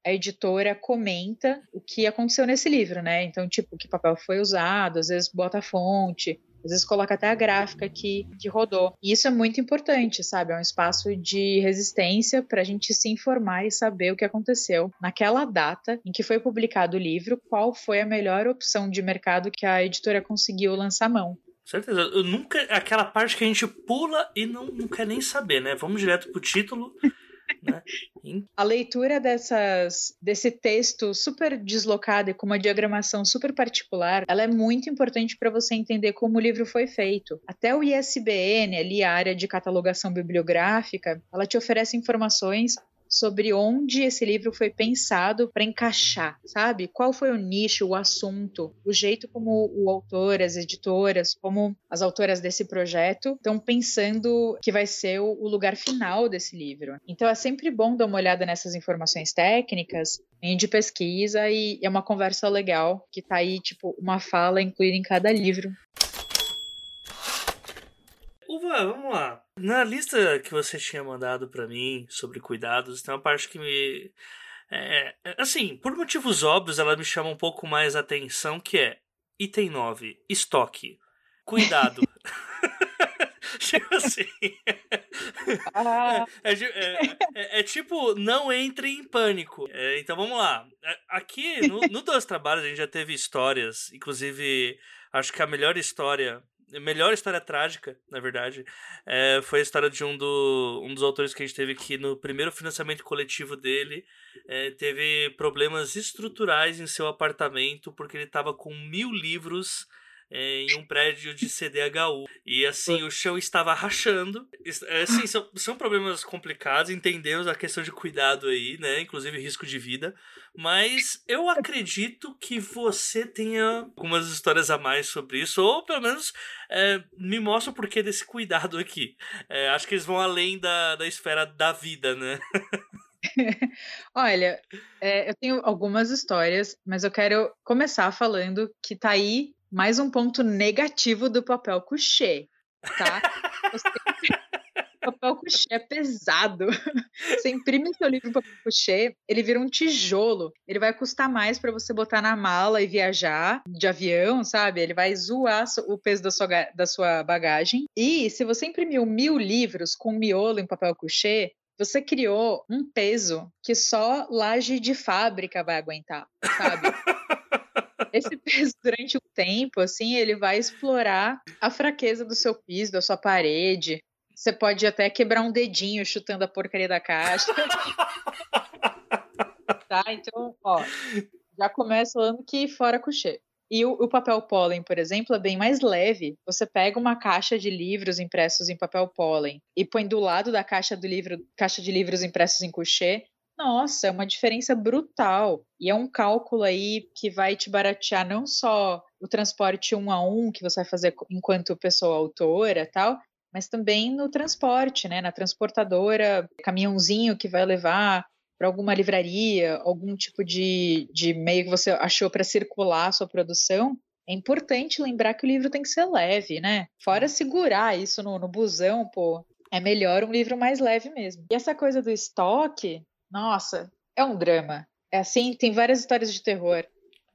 a editora comenta o que aconteceu nesse livro, né? Então, tipo, que papel foi usado, às vezes bota a fonte, às vezes coloca até a gráfica que, que rodou. E isso é muito importante, sabe? É um espaço de resistência para a gente se informar e saber o que aconteceu naquela data em que foi publicado o livro, qual foi a melhor opção de mercado que a editora conseguiu lançar mão. Certeza. Eu nunca. Aquela parte que a gente pula e não, não quer nem saber, né? Vamos direto pro título. Né? A leitura dessas, desse texto super deslocado e com uma diagramação super particular, ela é muito importante para você entender como o livro foi feito. Até o ISBN, ali a área de catalogação bibliográfica, ela te oferece informações sobre onde esse livro foi pensado para encaixar, sabe? Qual foi o nicho, o assunto, o jeito como o autor, as editoras, como as autoras desse projeto estão pensando que vai ser o lugar final desse livro. Então é sempre bom dar uma olhada nessas informações técnicas de pesquisa e é uma conversa legal que tá aí, tipo, uma fala incluída em cada livro. Uva, vamos lá. Na lista que você tinha mandado para mim sobre cuidados, tem uma parte que me. É, é, assim, por motivos óbvios, ela me chama um pouco mais atenção, que é item 9, estoque. Cuidado. tipo assim. Ah. É, é, é, é, tipo, não entre em pânico. então vamos lá. Aqui no, no Dois Trabalhos a gente já teve histórias, inclusive acho que a melhor história melhor história trágica, na verdade, é, foi a história de um, do, um dos autores que a gente teve que no primeiro financiamento coletivo dele é, teve problemas estruturais em seu apartamento porque ele estava com mil livros é, em um prédio de CDHU. E assim, o chão estava rachando. É, assim, são, são problemas complicados, entendemos a questão de cuidado aí, né? Inclusive risco de vida. Mas eu acredito que você tenha algumas histórias a mais sobre isso, ou pelo menos é, me mostra o porquê desse cuidado aqui. É, acho que eles vão além da, da esfera da vida, né? Olha, é, eu tenho algumas histórias, mas eu quero começar falando que tá aí mais um ponto negativo do papel couché, tá? Você... papel couché é pesado. Você imprime seu livro em papel couché, ele vira um tijolo. Ele vai custar mais para você botar na mala e viajar de avião, sabe? Ele vai zoar o peso da sua, da sua bagagem. E se você imprimiu mil livros com miolo em papel couché, você criou um peso que só laje de fábrica vai aguentar, sabe? Esse peso durante o tempo, assim, ele vai explorar a fraqueza do seu piso, da sua parede. Você pode até quebrar um dedinho chutando a porcaria da caixa. tá? Então, ó, já começa falando que fora cochê. E o, o, papel pólen, por exemplo, é bem mais leve. Você pega uma caixa de livros impressos em papel pólen e põe do lado da caixa do livro, caixa de livros impressos em coucher. Nossa, é uma diferença brutal. E é um cálculo aí que vai te baratear não só o transporte um a um que você vai fazer enquanto pessoa autora, tal, mas também no transporte, né, na transportadora, caminhãozinho que vai levar para alguma livraria, algum tipo de, de meio que você achou para circular a sua produção, é importante lembrar que o livro tem que ser leve, né? Fora segurar isso no, no busão, pô, é melhor um livro mais leve mesmo. E essa coisa do estoque, nossa, é um drama. É assim, tem várias histórias de terror.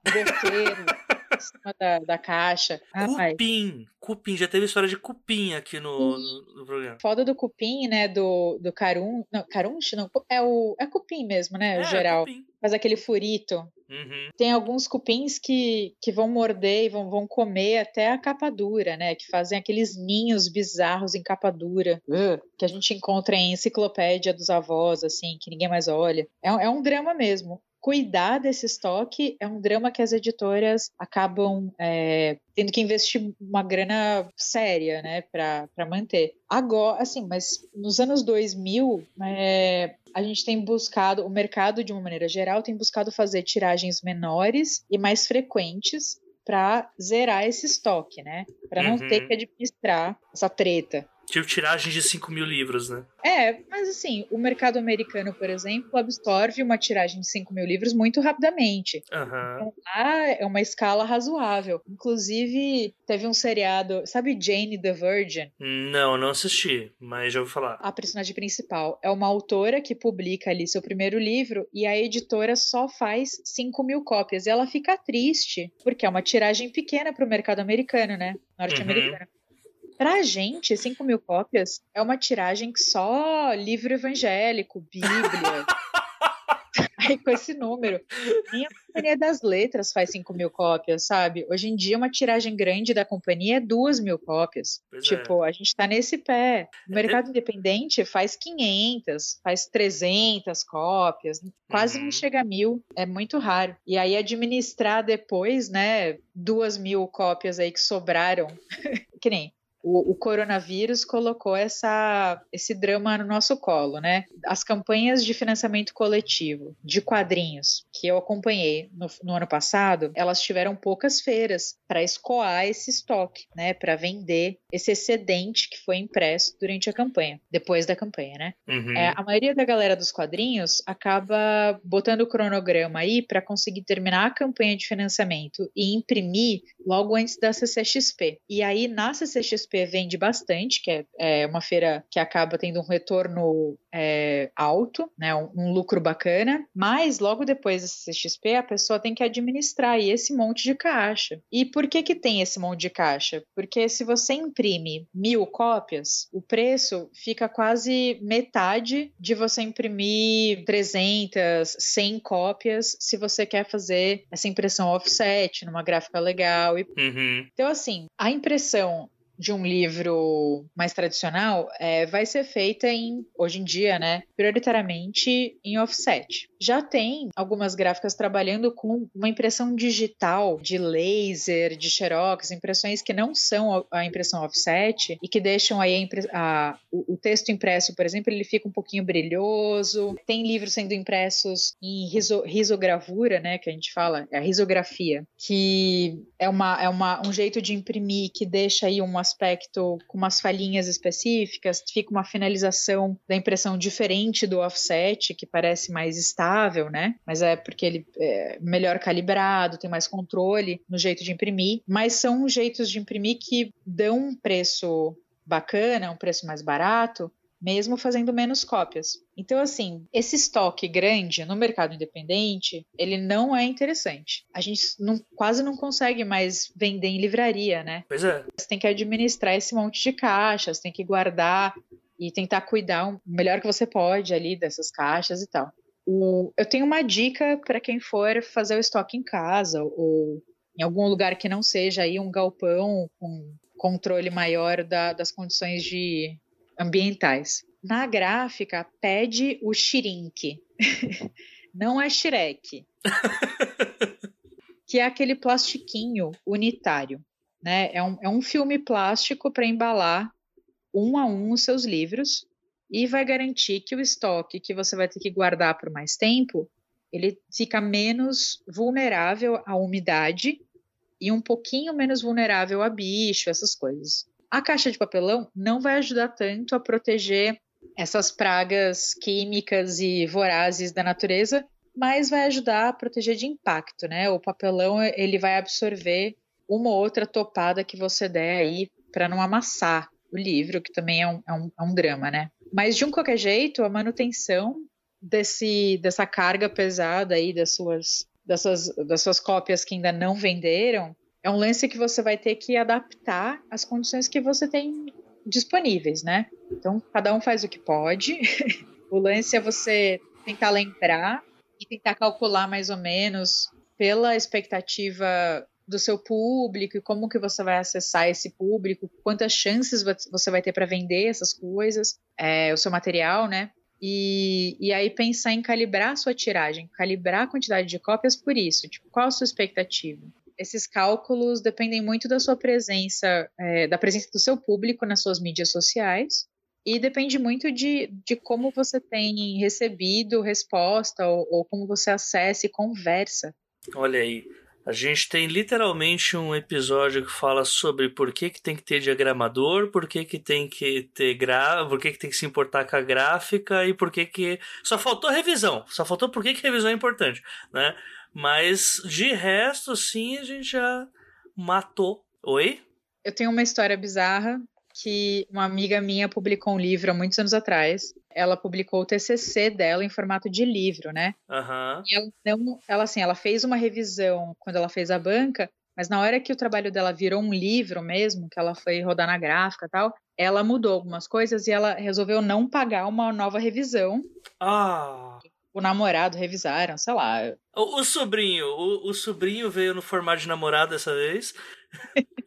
O roteiro, cima da, da caixa. Cupim, cupim, já teve história de cupim aqui no, no, no, programa. Foda do cupim, né, do, do carum, não, carunche, não, é o, é cupim mesmo, né, é, geral. Cupim. Faz aquele furito. Uhum. Tem alguns cupins que, que vão morder e vão, vão comer até a capa dura, né? Que fazem aqueles ninhos bizarros em capa dura. Uh, que a gente encontra em enciclopédia dos avós, assim, que ninguém mais olha. É, é um drama mesmo cuidar desse estoque é um drama que as editoras acabam é, tendo que investir uma grana séria, né, para manter. Agora, assim, mas nos anos 2000, é, a gente tem buscado, o mercado de uma maneira geral tem buscado fazer tiragens menores e mais frequentes para zerar esse estoque, né? Para não uhum. ter que administrar essa treta. Tipo tiragem de 5 mil livros, né? É, mas assim, o mercado americano, por exemplo, absorve uma tiragem de 5 mil livros muito rapidamente. Uhum. Então, lá é uma escala razoável. Inclusive, teve um seriado, sabe Jane the Virgin? Não, não assisti, mas já ouvi falar. A personagem principal é uma autora que publica ali seu primeiro livro e a editora só faz 5 mil cópias. E ela fica triste, porque é uma tiragem pequena para o mercado americano, né? Norte-americano. Uhum. Pra gente, 5 mil cópias é uma tiragem que só livro evangélico, Bíblia. Aí, com esse número. Nem a Companhia das Letras faz 5 mil cópias, sabe? Hoje em dia, uma tiragem grande da companhia é 2 mil cópias. Pois tipo, é. a gente tá nesse pé. O mercado é. independente faz 500, faz 300 cópias, quase uhum. não chega a mil. É muito raro. E aí, administrar depois, né, 2 mil cópias aí que sobraram, que nem o, o, coronavírus colocou essa, esse drama no nosso colo, né? As campanhas de financiamento coletivo de quadrinhos que eu acompanhei no, no ano passado, elas tiveram poucas feiras para escoar esse estoque, né? Para vender esse excedente que foi impresso durante a campanha, depois da campanha, né? Uhum. É, a maioria da galera dos quadrinhos acaba botando o cronograma aí para conseguir terminar a campanha de financiamento e imprimir logo antes da CCXP. E aí na CCXP CCXP vende bastante, que é, é uma feira que acaba tendo um retorno é, alto, né, um, um, lucro bacana, mas logo depois da CCXP a pessoa tem que administrar esse monte de caixa. E por que que tem esse monte de caixa? Porque se você imprime mil cópias, o preço fica quase metade de você imprimir 300, 100 cópias se você quer fazer essa impressão offset numa gráfica legal. Uhum. Então, assim, a impressão de um livro mais tradicional é, vai ser feita em, hoje em dia, né, prioritariamente em offset. Já tem algumas gráficas trabalhando com uma impressão digital de laser, de xerox, impressões que não são a impressão offset e que deixam aí a, a, o, o, texto impresso, por exemplo, ele fica um pouquinho brilhoso. Tem livros sendo impressos em riso, risogravura, né, que a gente fala, é a risografia, que é, uma, é uma, um jeito de imprimir que deixa aí um aspecto com umas falhinhas específicas, fica uma finalização da impressão diferente do offset, que parece mais estável, né? Mas é porque ele é melhor calibrado, tem mais controle no jeito de imprimir. Mas são jeitos de imprimir que dão um preço bacana, um preço mais barato, mesmo fazendo menos cópias. Então, assim, esse estoque grande no mercado independente, ele não é interessante. A gente não, quase não consegue mais vender em livraria, né? Pois é. Você tem que administrar esse monte de caixas, tem que guardar e tentar cuidar o melhor que você pode ali dessas caixas e tal. O, eu tenho uma dica para quem for fazer o estoque em casa ou em algum lugar que não seja aí um galpão com controle maior da, das condições de ambientais. Na gráfica, pede o shrink. não é Shrek. que é aquele plastiquinho unitário. Né? É, um, é um filme plástico para embalar um a um os seus livros e vai garantir que o estoque que você vai ter que guardar por mais tempo, ele fica menos vulnerável à umidade e um pouquinho menos vulnerável a bicho, essas coisas. A caixa de papelão não vai ajudar tanto a proteger essas pragas químicas e vorazes da natureza, mas vai ajudar a proteger de impacto, né? O papelão ele vai absorver uma ou outra topada que você der aí para não amassar o livro, que também é um, é um, é um drama, né? Mas de um qualquer jeito, a manutenção desse, dessa carga pesada aí das suas, das suas, das suas cópias que ainda não venderam é um lance que você vai ter que adaptar às condições que você tem disponíveis, né? Então, cada um faz o que pode. o lance é você tentar lembrar e tentar calcular mais ou menos pela expectativa do seu público e como que você vai acessar esse público, quantas chances você vai ter para vender essas coisas, é, o seu material, né? E, e aí pensar em calibrar a sua tiragem, calibrar a quantidade de cópias por isso. Tipo, qual a sua expectativa? Esses cálculos dependem muito da sua presença, é, da presença do seu público nas suas mídias sociais, e depende muito de, de como você tem recebido resposta ou, ou como você acessa e conversa. Olha aí, a gente tem literalmente um episódio que fala sobre por que, que tem que ter diagramador, por que, que tem que ter gra... por que, que tem que se importar com a gráfica e por que que. Só faltou revisão. Só faltou por que, que revisão é importante, né? Mas de resto, sim, a gente já matou. Oi? Eu tenho uma história bizarra que uma amiga minha publicou um livro há muitos anos atrás. Ela publicou o TCC dela em formato de livro, né? Uhum. E ela, não, ela, assim, ela fez uma revisão quando ela fez a banca, mas na hora que o trabalho dela virou um livro mesmo, que ela foi rodar na gráfica e tal, ela mudou algumas coisas e ela resolveu não pagar uma nova revisão. Ah! O namorado revisaram, sei lá. O, o sobrinho, o, o sobrinho veio no formato de namorado dessa vez.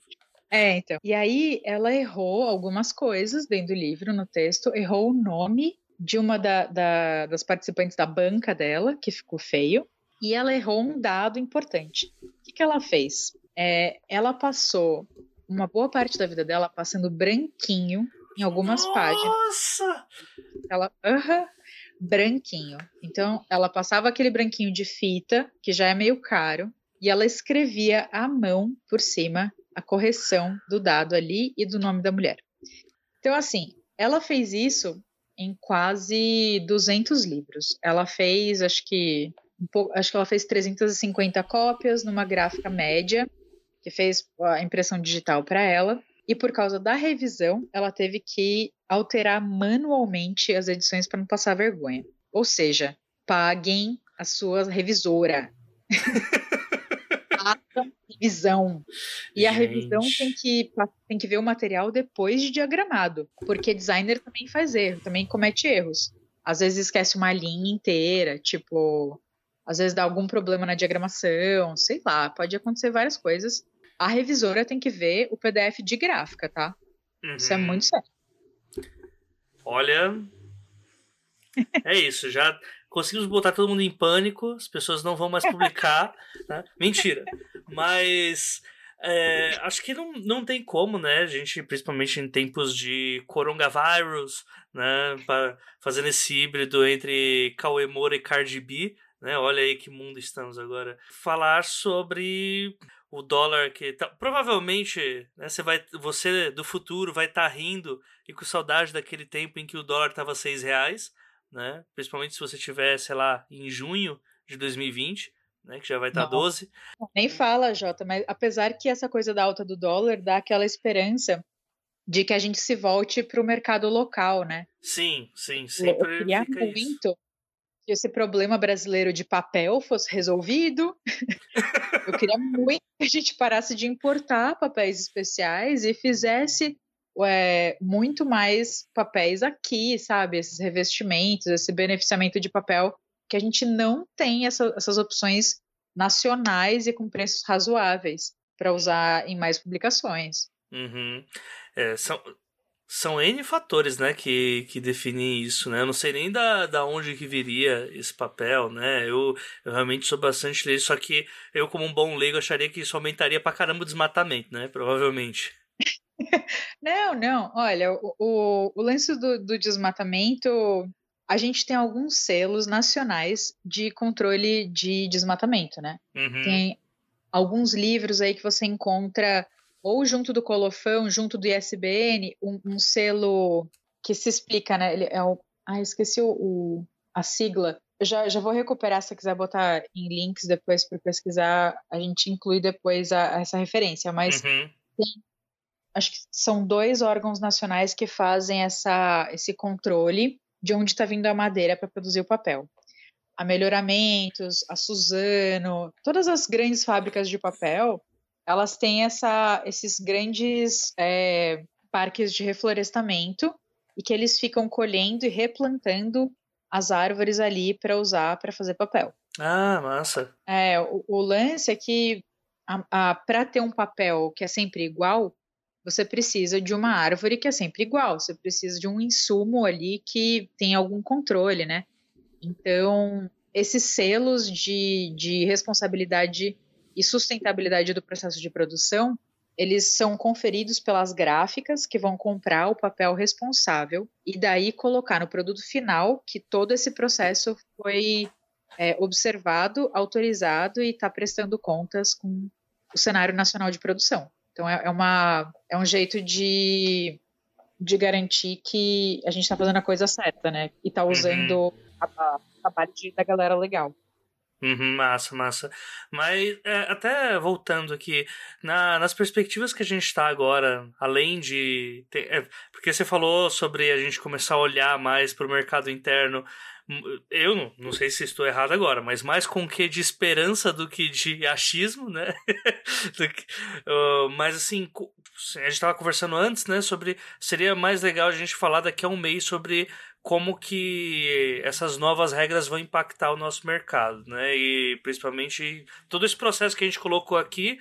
É, então. E aí ela errou algumas coisas dentro do livro, no texto, errou o nome de uma da, da, das participantes da banca dela, que ficou feio, e ela errou um dado importante. O que, que ela fez? É, ela passou uma boa parte da vida dela passando branquinho em algumas Nossa! páginas. Nossa! Ela, aham, uh -huh, branquinho. Então, ela passava aquele branquinho de fita, que já é meio caro, e ela escrevia à mão por cima a correção do dado ali e do nome da mulher. Então, assim, ela fez isso em quase 200 livros. Ela fez, acho que, um pouco, acho que ela fez 350 cópias numa gráfica média, que fez a impressão digital para ela. E por causa da revisão, ela teve que alterar manualmente as edições para não passar vergonha. Ou seja, paguem a sua revisora. façam revisão. E Gente. a revisão tem que, tem que ver o material depois de diagramado, porque designer também faz erro, também comete erros. Às vezes esquece uma linha inteira, tipo, às vezes dá algum problema na diagramação, sei lá, pode acontecer várias coisas. A revisora tem que ver o PDF de gráfica, tá? Uhum. Isso é muito sério. Olha, é isso, já conseguimos botar todo mundo em pânico, as pessoas não vão mais publicar. né? Mentira. Mas é, acho que não, não tem como, né? A gente, principalmente em tempos de coronavírus, né? Pra, fazendo esse híbrido entre Cauê Moura e Cardi B, né? Olha aí que mundo estamos agora. Falar sobre o dólar que tá, provavelmente né, você vai você do futuro vai estar tá rindo e com saudade daquele tempo em que o dólar estava seis reais né? Principalmente se você tiver sei lá em junho de 2020 né que já vai estar tá 12 nem fala Jota mas apesar que essa coisa da alta do dólar dá aquela esperança de que a gente se volte para o mercado local né? Sim sim sempre eu queria muito isso. que esse problema brasileiro de papel fosse resolvido. Eu queria muito que a gente parasse de importar papéis especiais e fizesse é, muito mais papéis aqui, sabe? Esses revestimentos, esse beneficiamento de papel, que a gente não tem essa, essas opções nacionais e com preços razoáveis para usar em mais publicações. Uhum. É, são, são N fatores, né, que, que definem isso, né? Eu não sei nem da, da onde que viria esse papel, né? Eu, eu realmente sou bastante leigo, só que eu, como um bom leigo, acharia que isso aumentaria pra caramba o desmatamento, né? Provavelmente. não, não. Olha, o, o, o lance do, do desmatamento, a gente tem alguns selos nacionais de controle de desmatamento, né? Uhum. Tem alguns livros aí que você encontra ou junto do colofão, junto do ISBN, um, um selo que se explica, né? Ele é o, ah, esqueci o, o, a sigla. Eu já, já vou recuperar se quiser botar em links depois para pesquisar. A gente inclui depois a, a essa referência, mas uhum. tem, acho que são dois órgãos nacionais que fazem essa, esse controle de onde está vindo a madeira para produzir o papel. A Melhoramentos, a Suzano, todas as grandes fábricas de papel elas têm essa, esses grandes é, parques de reflorestamento e que eles ficam colhendo e replantando as árvores ali para usar para fazer papel. Ah, massa. É, o, o lance é que para ter um papel que é sempre igual, você precisa de uma árvore que é sempre igual, você precisa de um insumo ali que tem algum controle, né? Então, esses selos de, de responsabilidade e sustentabilidade do processo de produção, eles são conferidos pelas gráficas que vão comprar o papel responsável e daí colocar no produto final que todo esse processo foi é, observado, autorizado e está prestando contas com o cenário nacional de produção. Então é, é, uma, é um jeito de, de garantir que a gente está fazendo a coisa certa, né? E está usando uhum. a, a, a parte da galera legal. Uhum, massa, massa. Mas é, até voltando aqui, na, nas perspectivas que a gente está agora, além de. Ter, é, porque você falou sobre a gente começar a olhar mais para o mercado interno. Hum, eu não, não sei se estou errado agora, mas mais com que de esperança do que de achismo, né? que, uh, mas assim, a gente estava conversando antes, né? Sobre. Seria mais legal a gente falar daqui a um mês sobre como que essas novas regras vão impactar o nosso mercado, né? E principalmente todo esse processo que a gente colocou aqui,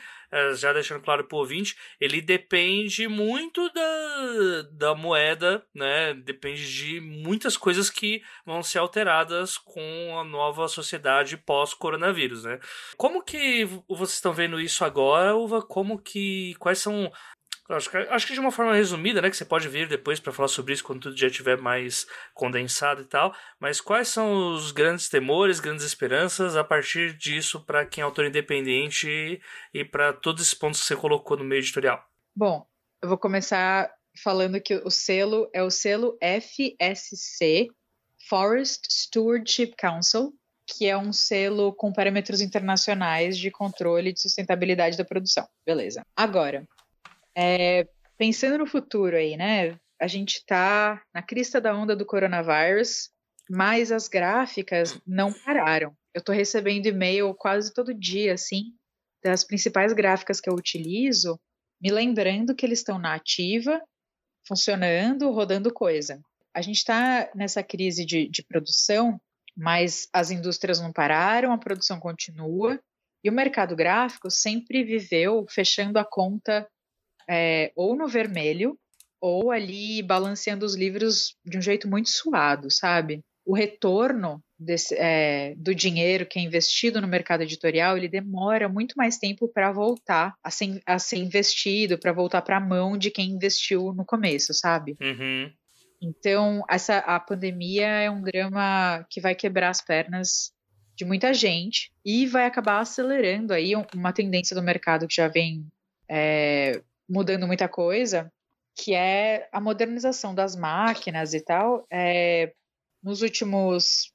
já deixando claro para o ouvinte, ele depende muito da, da moeda, né? Depende de muitas coisas que vão ser alteradas com a nova sociedade pós-coronavírus, né? Como que vocês estão vendo isso agora, Uva? Como que quais são Acho que, de uma forma resumida, né? Que você pode vir depois para falar sobre isso quando tudo já estiver mais condensado e tal. Mas quais são os grandes temores, grandes esperanças a partir disso para quem é autor independente e para todos esses pontos que você colocou no meio editorial? Bom, eu vou começar falando que o selo é o selo FSC, Forest Stewardship Council, que é um selo com parâmetros internacionais de controle de sustentabilidade da produção. Beleza. Agora, é, pensando no futuro aí, né? A gente está na crista da onda do coronavírus, mas as gráficas não pararam. Eu estou recebendo e-mail quase todo dia, assim, das principais gráficas que eu utilizo, me lembrando que eles estão na ativa, funcionando, rodando coisa. A gente está nessa crise de, de produção, mas as indústrias não pararam, a produção continua, e o mercado gráfico sempre viveu fechando a conta é, ou no vermelho, ou ali balanceando os livros de um jeito muito suado, sabe? O retorno desse, é, do dinheiro que é investido no mercado editorial, ele demora muito mais tempo para voltar a ser, a ser investido, para voltar para a mão de quem investiu no começo, sabe? Uhum. Então, essa, a pandemia é um drama que vai quebrar as pernas de muita gente e vai acabar acelerando aí uma tendência do mercado que já vem é, mudando muita coisa, que é a modernização das máquinas e tal. É, nos últimos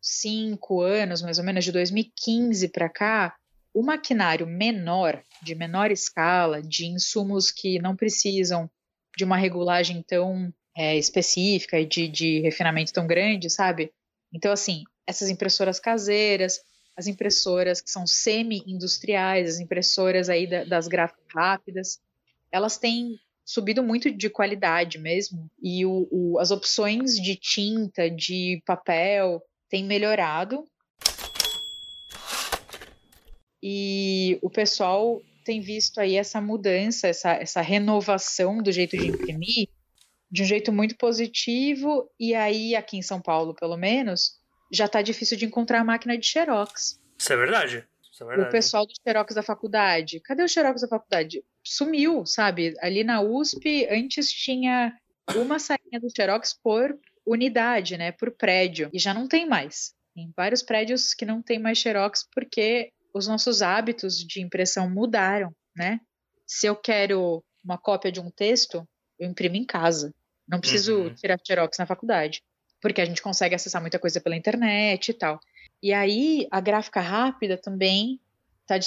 cinco anos, mais ou menos, de 2015 para cá, o maquinário menor, de menor escala, de insumos que não precisam de uma regulagem tão é, específica e de, de refinamento tão grande, sabe? Então, assim, essas impressoras caseiras, as impressoras que são semi-industriais, as impressoras aí da, das gráficas rápidas, elas têm subido muito de qualidade mesmo, e o, o, as opções de tinta, de papel, têm melhorado. E o pessoal tem visto aí essa mudança, essa, essa renovação do jeito de imprimir, de um jeito muito positivo, e aí, aqui em São Paulo, pelo menos, já tá difícil de encontrar a máquina de Xerox. Isso é verdade. Isso é verdade. O pessoal do Xerox da faculdade. Cadê o Xerox da faculdade? Sumiu, sabe? Ali na USP, antes tinha uma sainha do Xerox por unidade, né? Por prédio. E já não tem mais. Tem vários prédios que não tem mais Xerox porque os nossos hábitos de impressão mudaram, né? Se eu quero uma cópia de um texto, eu imprimo em casa. Não preciso uhum. tirar Xerox na faculdade porque a gente consegue acessar muita coisa pela internet e tal. E aí a gráfica rápida também está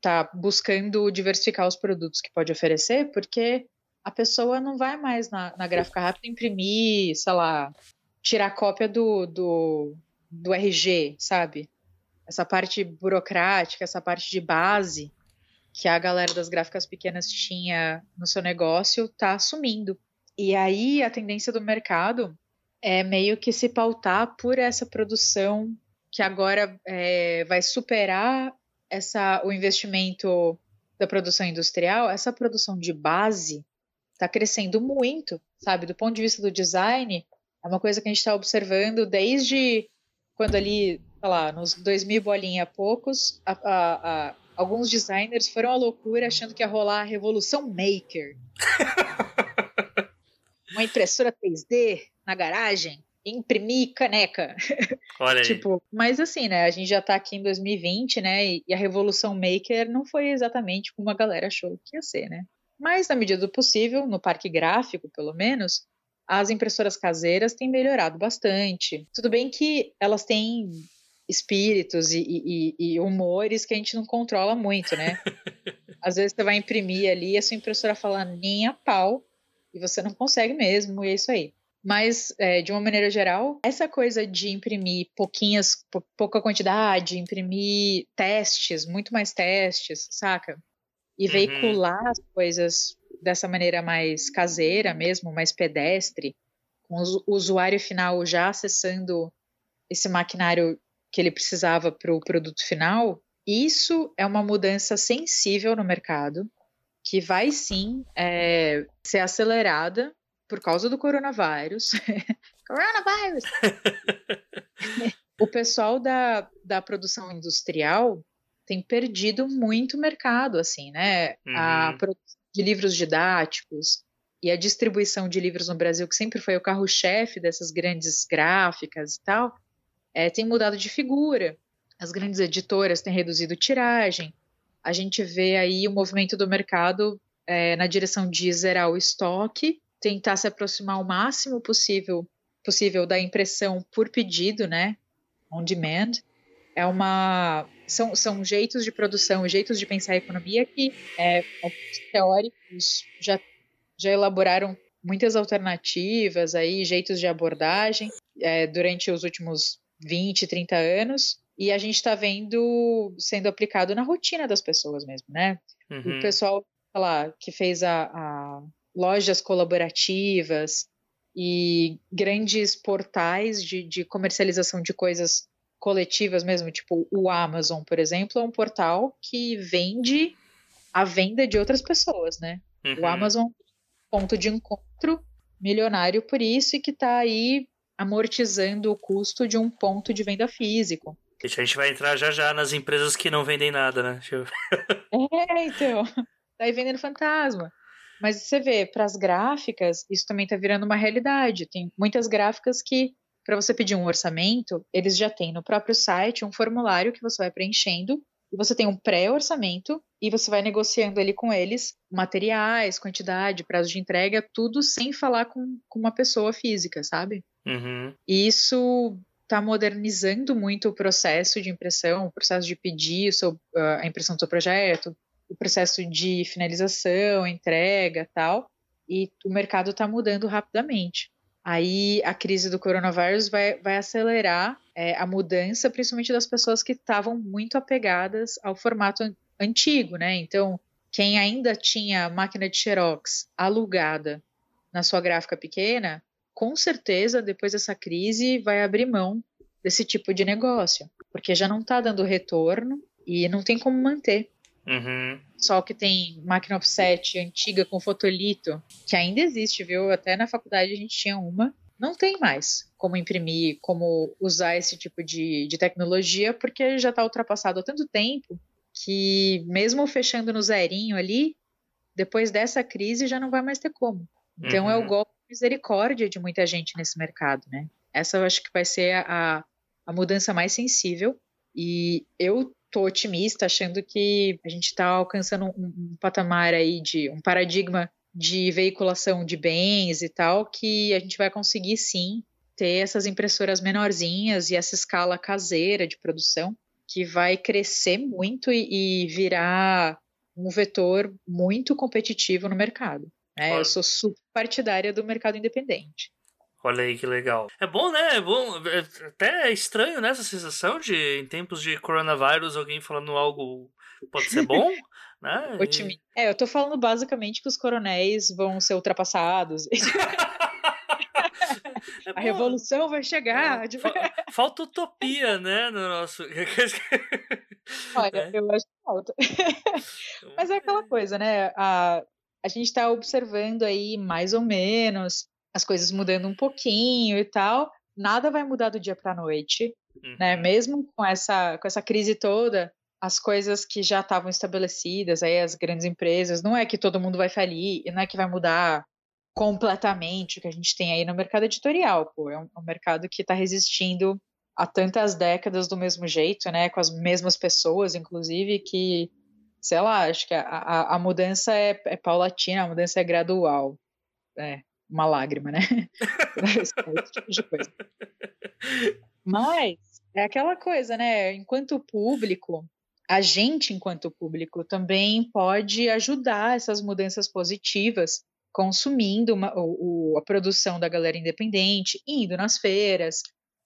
tá buscando diversificar os produtos que pode oferecer, porque a pessoa não vai mais na, na gráfica rápida imprimir, sei lá, tirar cópia do, do, do RG, sabe? Essa parte burocrática, essa parte de base que a galera das gráficas pequenas tinha no seu negócio está assumindo. E aí a tendência do mercado é meio que se pautar por essa produção que agora é, vai superar essa, o investimento da produção industrial, essa produção de base está crescendo muito, sabe? Do ponto de vista do design, é uma coisa que a gente está observando desde quando ali, sei lá, nos 2000 bolinha poucos, a, a, a, alguns designers foram à loucura achando que ia rolar a revolução maker. uma impressora 3D na garagem imprimir caneca. Olha aí. tipo, mas assim, né? A gente já tá aqui em 2020, né? E a revolução maker não foi exatamente como a galera achou que ia ser, né? Mas na medida do possível, no parque gráfico, pelo menos, as impressoras caseiras têm melhorado bastante. Tudo bem que elas têm espíritos e, e, e humores que a gente não controla muito, né? Às vezes você vai imprimir ali e a sua impressora fala nem a pau e você não consegue mesmo, e é isso aí. Mas, é, de uma maneira geral, essa coisa de imprimir pouquinhas, pouca quantidade, imprimir testes, muito mais testes, saca? E uhum. veicular as coisas dessa maneira mais caseira mesmo, mais pedestre, com o usuário final já acessando esse maquinário que ele precisava para o produto final, isso é uma mudança sensível no mercado que vai sim é, ser acelerada por causa do coronavírus. coronavírus! o pessoal da, da produção industrial tem perdido muito mercado, assim, né? Uhum. A produção de livros didáticos e a distribuição de livros no Brasil, que sempre foi o carro-chefe dessas grandes gráficas e tal, é, tem mudado de figura. As grandes editoras têm reduzido tiragem, a gente vê aí o movimento do mercado é, na direção de zerar o estoque, tentar se aproximar o máximo possível, possível da impressão por pedido, né? On demand. É uma são, são jeitos de produção, jeitos de pensar a economia que é, teóricos já, já elaboraram muitas alternativas aí, jeitos de abordagem é, durante os últimos 20, 30 anos e a gente está vendo sendo aplicado na rotina das pessoas mesmo, né? Uhum. O pessoal lá, que fez a, a, lojas colaborativas e grandes portais de, de comercialização de coisas coletivas mesmo, tipo o Amazon, por exemplo, é um portal que vende a venda de outras pessoas, né? Uhum. O Amazon ponto de encontro milionário por isso e que está aí amortizando o custo de um ponto de venda físico. A gente vai entrar já já nas empresas que não vendem nada, né? Eu... é, então. Daí vendendo fantasma. Mas você vê, para as gráficas, isso também está virando uma realidade. Tem muitas gráficas que, para você pedir um orçamento, eles já têm no próprio site um formulário que você vai preenchendo e você tem um pré-orçamento e você vai negociando ali com eles materiais, quantidade, prazo de entrega, tudo sem falar com, com uma pessoa física, sabe? Uhum. E isso está modernizando muito o processo de impressão, o processo de pedir ah, a impressão do seu projeto, o processo de finalização, entrega tal, e o mercado está mudando rapidamente. Aí a crise do coronavírus vai, vai acelerar é, a mudança, principalmente das pessoas que estavam muito apegadas ao formato an antigo, né? Então, quem ainda tinha máquina de xerox alugada na sua gráfica pequena, com certeza, depois dessa crise, vai abrir mão desse tipo de negócio, porque já não está dando retorno e não tem como manter. Uhum. Só que tem máquina offset antiga com fotolito, que ainda existe, viu? Até na faculdade a gente tinha uma. Não tem mais como imprimir, como usar esse tipo de, de tecnologia, porque já está ultrapassado há tanto tempo que, mesmo fechando no zerinho ali, depois dessa crise já não vai mais ter como. Então uhum. é o uhum. golpe de misericórdia de muita gente nesse mercado, né? Essa eu acho que vai ser a, a mudança mais sensível. E eu tô otimista, achando que a gente está alcançando um, um, patamar aí de um paradigma de veiculação de bens e tal, que a gente vai conseguir sim ter essas impressoras menorzinhas e essa escala caseira de produção que vai crescer muito e, e virar um vetor muito competitivo no mercado. Né? Eu sou super partidária do mercado independente. Olha aí que legal. É bom, né? É bom. É até estranho, né? Essa sensação de, em tempos de coronavírus, alguém falando algo pode ser bom, né? E... É, eu tô falando basicamente que os coronéis vão ser ultrapassados. É a revolução vai chegar. É, falta utopia, né? No nosso. Olha, é. eu acho que falta. Mas é aquela coisa, né? A, a gente está observando aí mais ou menos as coisas mudando um pouquinho e tal, nada vai mudar do dia para a noite, uhum. né? Mesmo com essa com essa crise toda, as coisas que já estavam estabelecidas, aí as grandes empresas, não é que todo mundo vai falir, não é que vai mudar completamente o que a gente tem aí no mercado editorial, pô, é um, é um mercado que está resistindo há tantas décadas do mesmo jeito, né, com as mesmas pessoas, inclusive, que, sei lá, acho que a, a, a mudança é, é paulatina, a mudança é gradual, é, uma lágrima, né? Esse tipo de coisa. Mas é aquela coisa, né? Enquanto público, a gente, enquanto público, também pode ajudar essas mudanças positivas, consumindo uma, o, a produção da galera independente, indo nas feiras,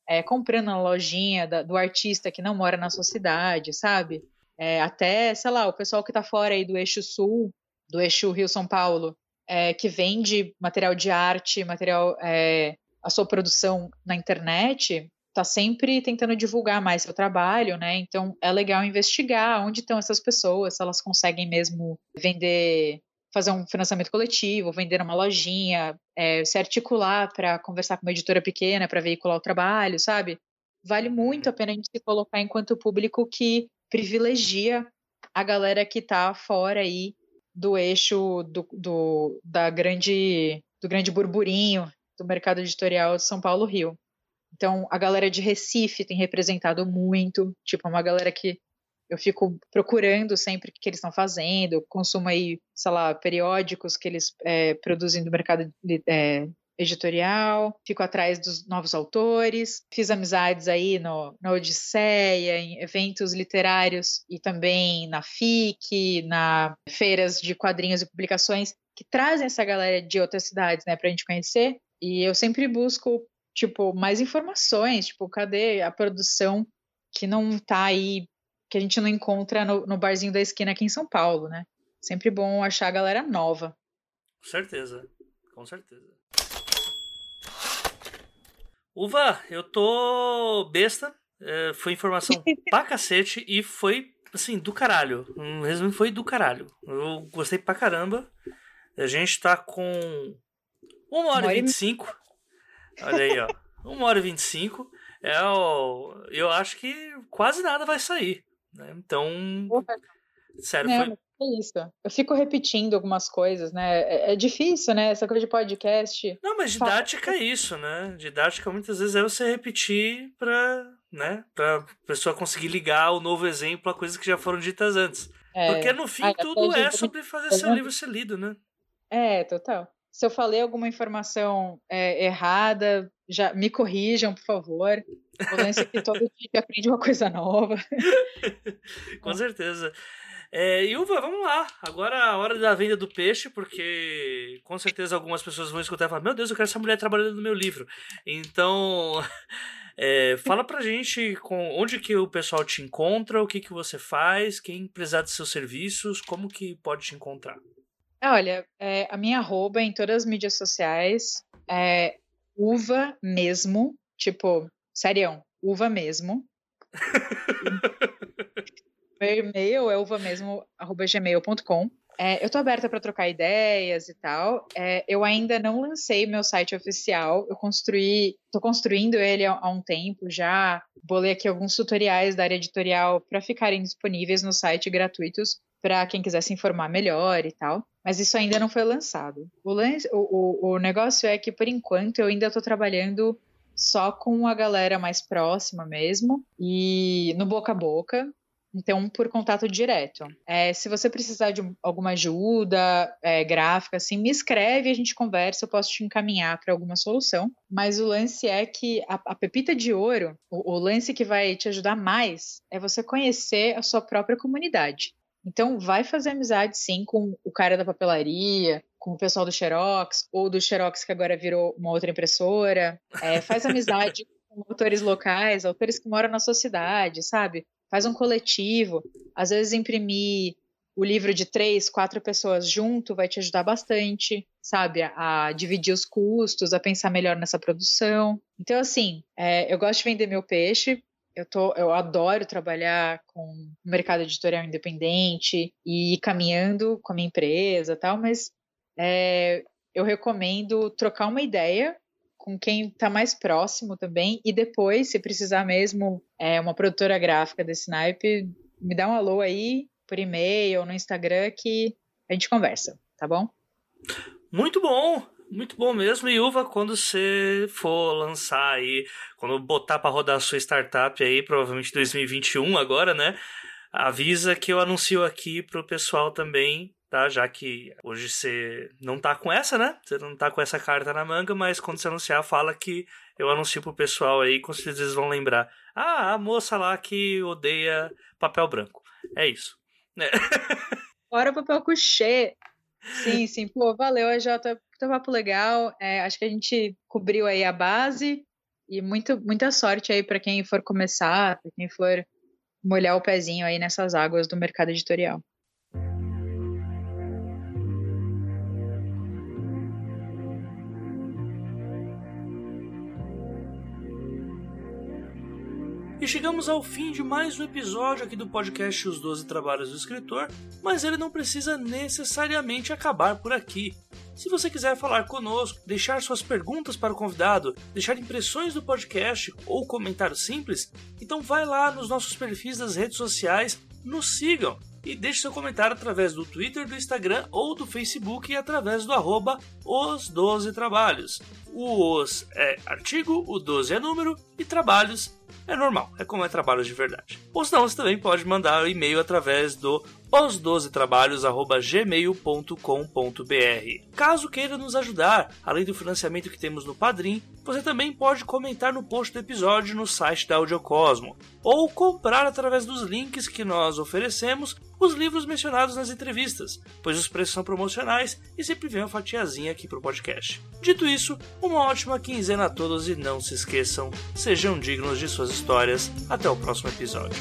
é, comprando na lojinha da, do artista que não mora na sua cidade, sabe? É, até, sei lá, o pessoal que está fora aí do eixo sul, do eixo Rio-São Paulo, é, que vende material de arte, material, é, a sua produção na internet, está sempre tentando divulgar mais seu trabalho, né? Então é legal investigar onde estão essas pessoas, se elas conseguem mesmo vender, fazer um financiamento coletivo, vender uma lojinha, é, se articular para conversar com uma editora pequena para veicular o trabalho, sabe? Vale muito a pena a gente se colocar enquanto público que privilegia a galera que está fora aí do eixo do, do, da grande, do grande burburinho do mercado editorial de São Paulo Rio. Então, a galera de Recife tem representado muito, tipo, é uma galera que eu fico procurando sempre o que eles estão fazendo, consumo aí, sei lá, periódicos que eles é, produzem do mercado é, editorial, fico atrás dos novos autores, fiz amizades aí no, na Odisseia, em eventos literários e também na FIC, na feiras de quadrinhos e publicações que trazem essa galera de outras cidades, né, pra gente conhecer. E eu sempre busco, tipo, mais informações, tipo, cadê a produção que não tá aí, que a gente não encontra no, no barzinho da esquina aqui em São Paulo, né? Sempre bom achar a galera nova. Com certeza, com certeza. Uva, eu tô besta. É, foi informação pra cacete e foi, assim, do caralho. Um resumo foi do caralho. Eu gostei pra caramba. A gente tá com uma hora e vinte e cinco. Olha aí, ó. Uma hora e vinte e cinco. É o... Eu acho que quase nada vai sair. Né? Então. Sério, foi. É isso. Eu fico repetindo algumas coisas, né? É, é difícil, né? Essa coisa de podcast. Não, mas didática é isso, né? Didática muitas vezes é você repetir pra, né? Pra pessoa conseguir ligar o novo exemplo a coisas que já foram ditas antes. É... Porque no fim Ai, tudo é sobre fazer seu livro ser lido, né? É, total. Se eu falei alguma informação é, errada, já me corrijam, por favor. O lance é que todo dia aprende uma coisa nova. Com certeza. É, Ilva, vamos lá. Agora é a hora da venda do peixe, porque com certeza algumas pessoas vão escutar e falar: Meu Deus, eu quero essa mulher trabalhando no meu livro. Então, é, fala pra gente com, onde que o pessoal te encontra, o que, que você faz, quem precisar de seus serviços, como que pode te encontrar. Olha, é, a minha arroba em todas as mídias sociais é uva mesmo, tipo, serião, uva mesmo. Meu e-mail é uvamesmo.gmail.com. É, eu tô aberta para trocar ideias e tal. É, eu ainda não lancei meu site oficial. Eu construí, tô construindo ele há, há um tempo já. Bolei aqui alguns tutoriais da área editorial para ficarem disponíveis no site gratuitos para quem quiser se informar melhor e tal. Mas isso ainda não foi lançado. O, lance, o, o, o negócio é que, por enquanto, eu ainda estou trabalhando só com a galera mais próxima mesmo e no boca a boca. Então, por contato direto. É, se você precisar de alguma ajuda é, gráfica, assim, me escreve, a gente conversa, eu posso te encaminhar para alguma solução. Mas o lance é que a, a pepita de ouro, o, o lance que vai te ajudar mais, é você conhecer a sua própria comunidade. Então, vai fazer amizade, sim, com o cara da papelaria, com o pessoal do Xerox, ou do Xerox que agora virou uma outra impressora. É, faz amizade com autores locais, autores que moram na sua cidade, sabe? Faz um coletivo. Às vezes, imprimir o livro de três, quatro pessoas junto vai te ajudar bastante, sabe? A, dividir os custos, a pensar melhor nessa produção. Então, assim, é, eu gosto de vender meu peixe, eu, tô, eu adoro trabalhar com o mercado editorial independente e ir caminhando com a minha empresa tal, mas é, eu recomendo trocar uma ideia com quem está mais próximo também e depois, se precisar mesmo, é, uma produtora gráfica desse naipe, me dá um alô aí por e-mail ou no Instagram que a gente conversa, tá bom? Muito bom! Muito bom mesmo. E Uva, quando você for lançar aí, quando botar para rodar a sua startup aí, provavelmente 2021 agora, né? Avisa que eu anuncio aqui pro pessoal também, tá? Já que hoje você não tá com essa, né? Você não tá com essa carta na manga, mas quando você anunciar, fala que eu anuncio pro pessoal aí, com certeza eles vão lembrar. Ah, a moça lá que odeia papel branco. É isso. É. Bora papel couché. Sim, sim. Pô, valeu, AJ. Puta papo legal. É, acho que a gente cobriu aí a base e muito, muita sorte aí para quem for começar, para quem for molhar o pezinho aí nessas águas do mercado editorial. Chegamos ao fim de mais um episódio aqui do podcast Os Doze Trabalhos do Escritor, mas ele não precisa necessariamente acabar por aqui. Se você quiser falar conosco, deixar suas perguntas para o convidado, deixar impressões do podcast ou comentário simples, então vai lá nos nossos perfis das redes sociais, nos sigam e deixe seu comentário através do Twitter, do Instagram ou do Facebook e através do arroba os 12 trabalhos. O os é artigo, o 12 é número e trabalhos é normal, é como é trabalhos de verdade. Ou senão você também pode mandar um e-mail através do os12trabalhos@gmail.com.br. Caso queira nos ajudar, além do financiamento que temos no Padrim, você também pode comentar no post do episódio no site da Audiocosmo, ou comprar através dos links que nós oferecemos os livros mencionados nas entrevistas, pois os preços são promocionais e sempre vem uma fatiazinha aqui pro podcast. Dito isso, uma ótima quinzena a todos e não se esqueçam, sejam dignos de suas histórias. Até o próximo episódio.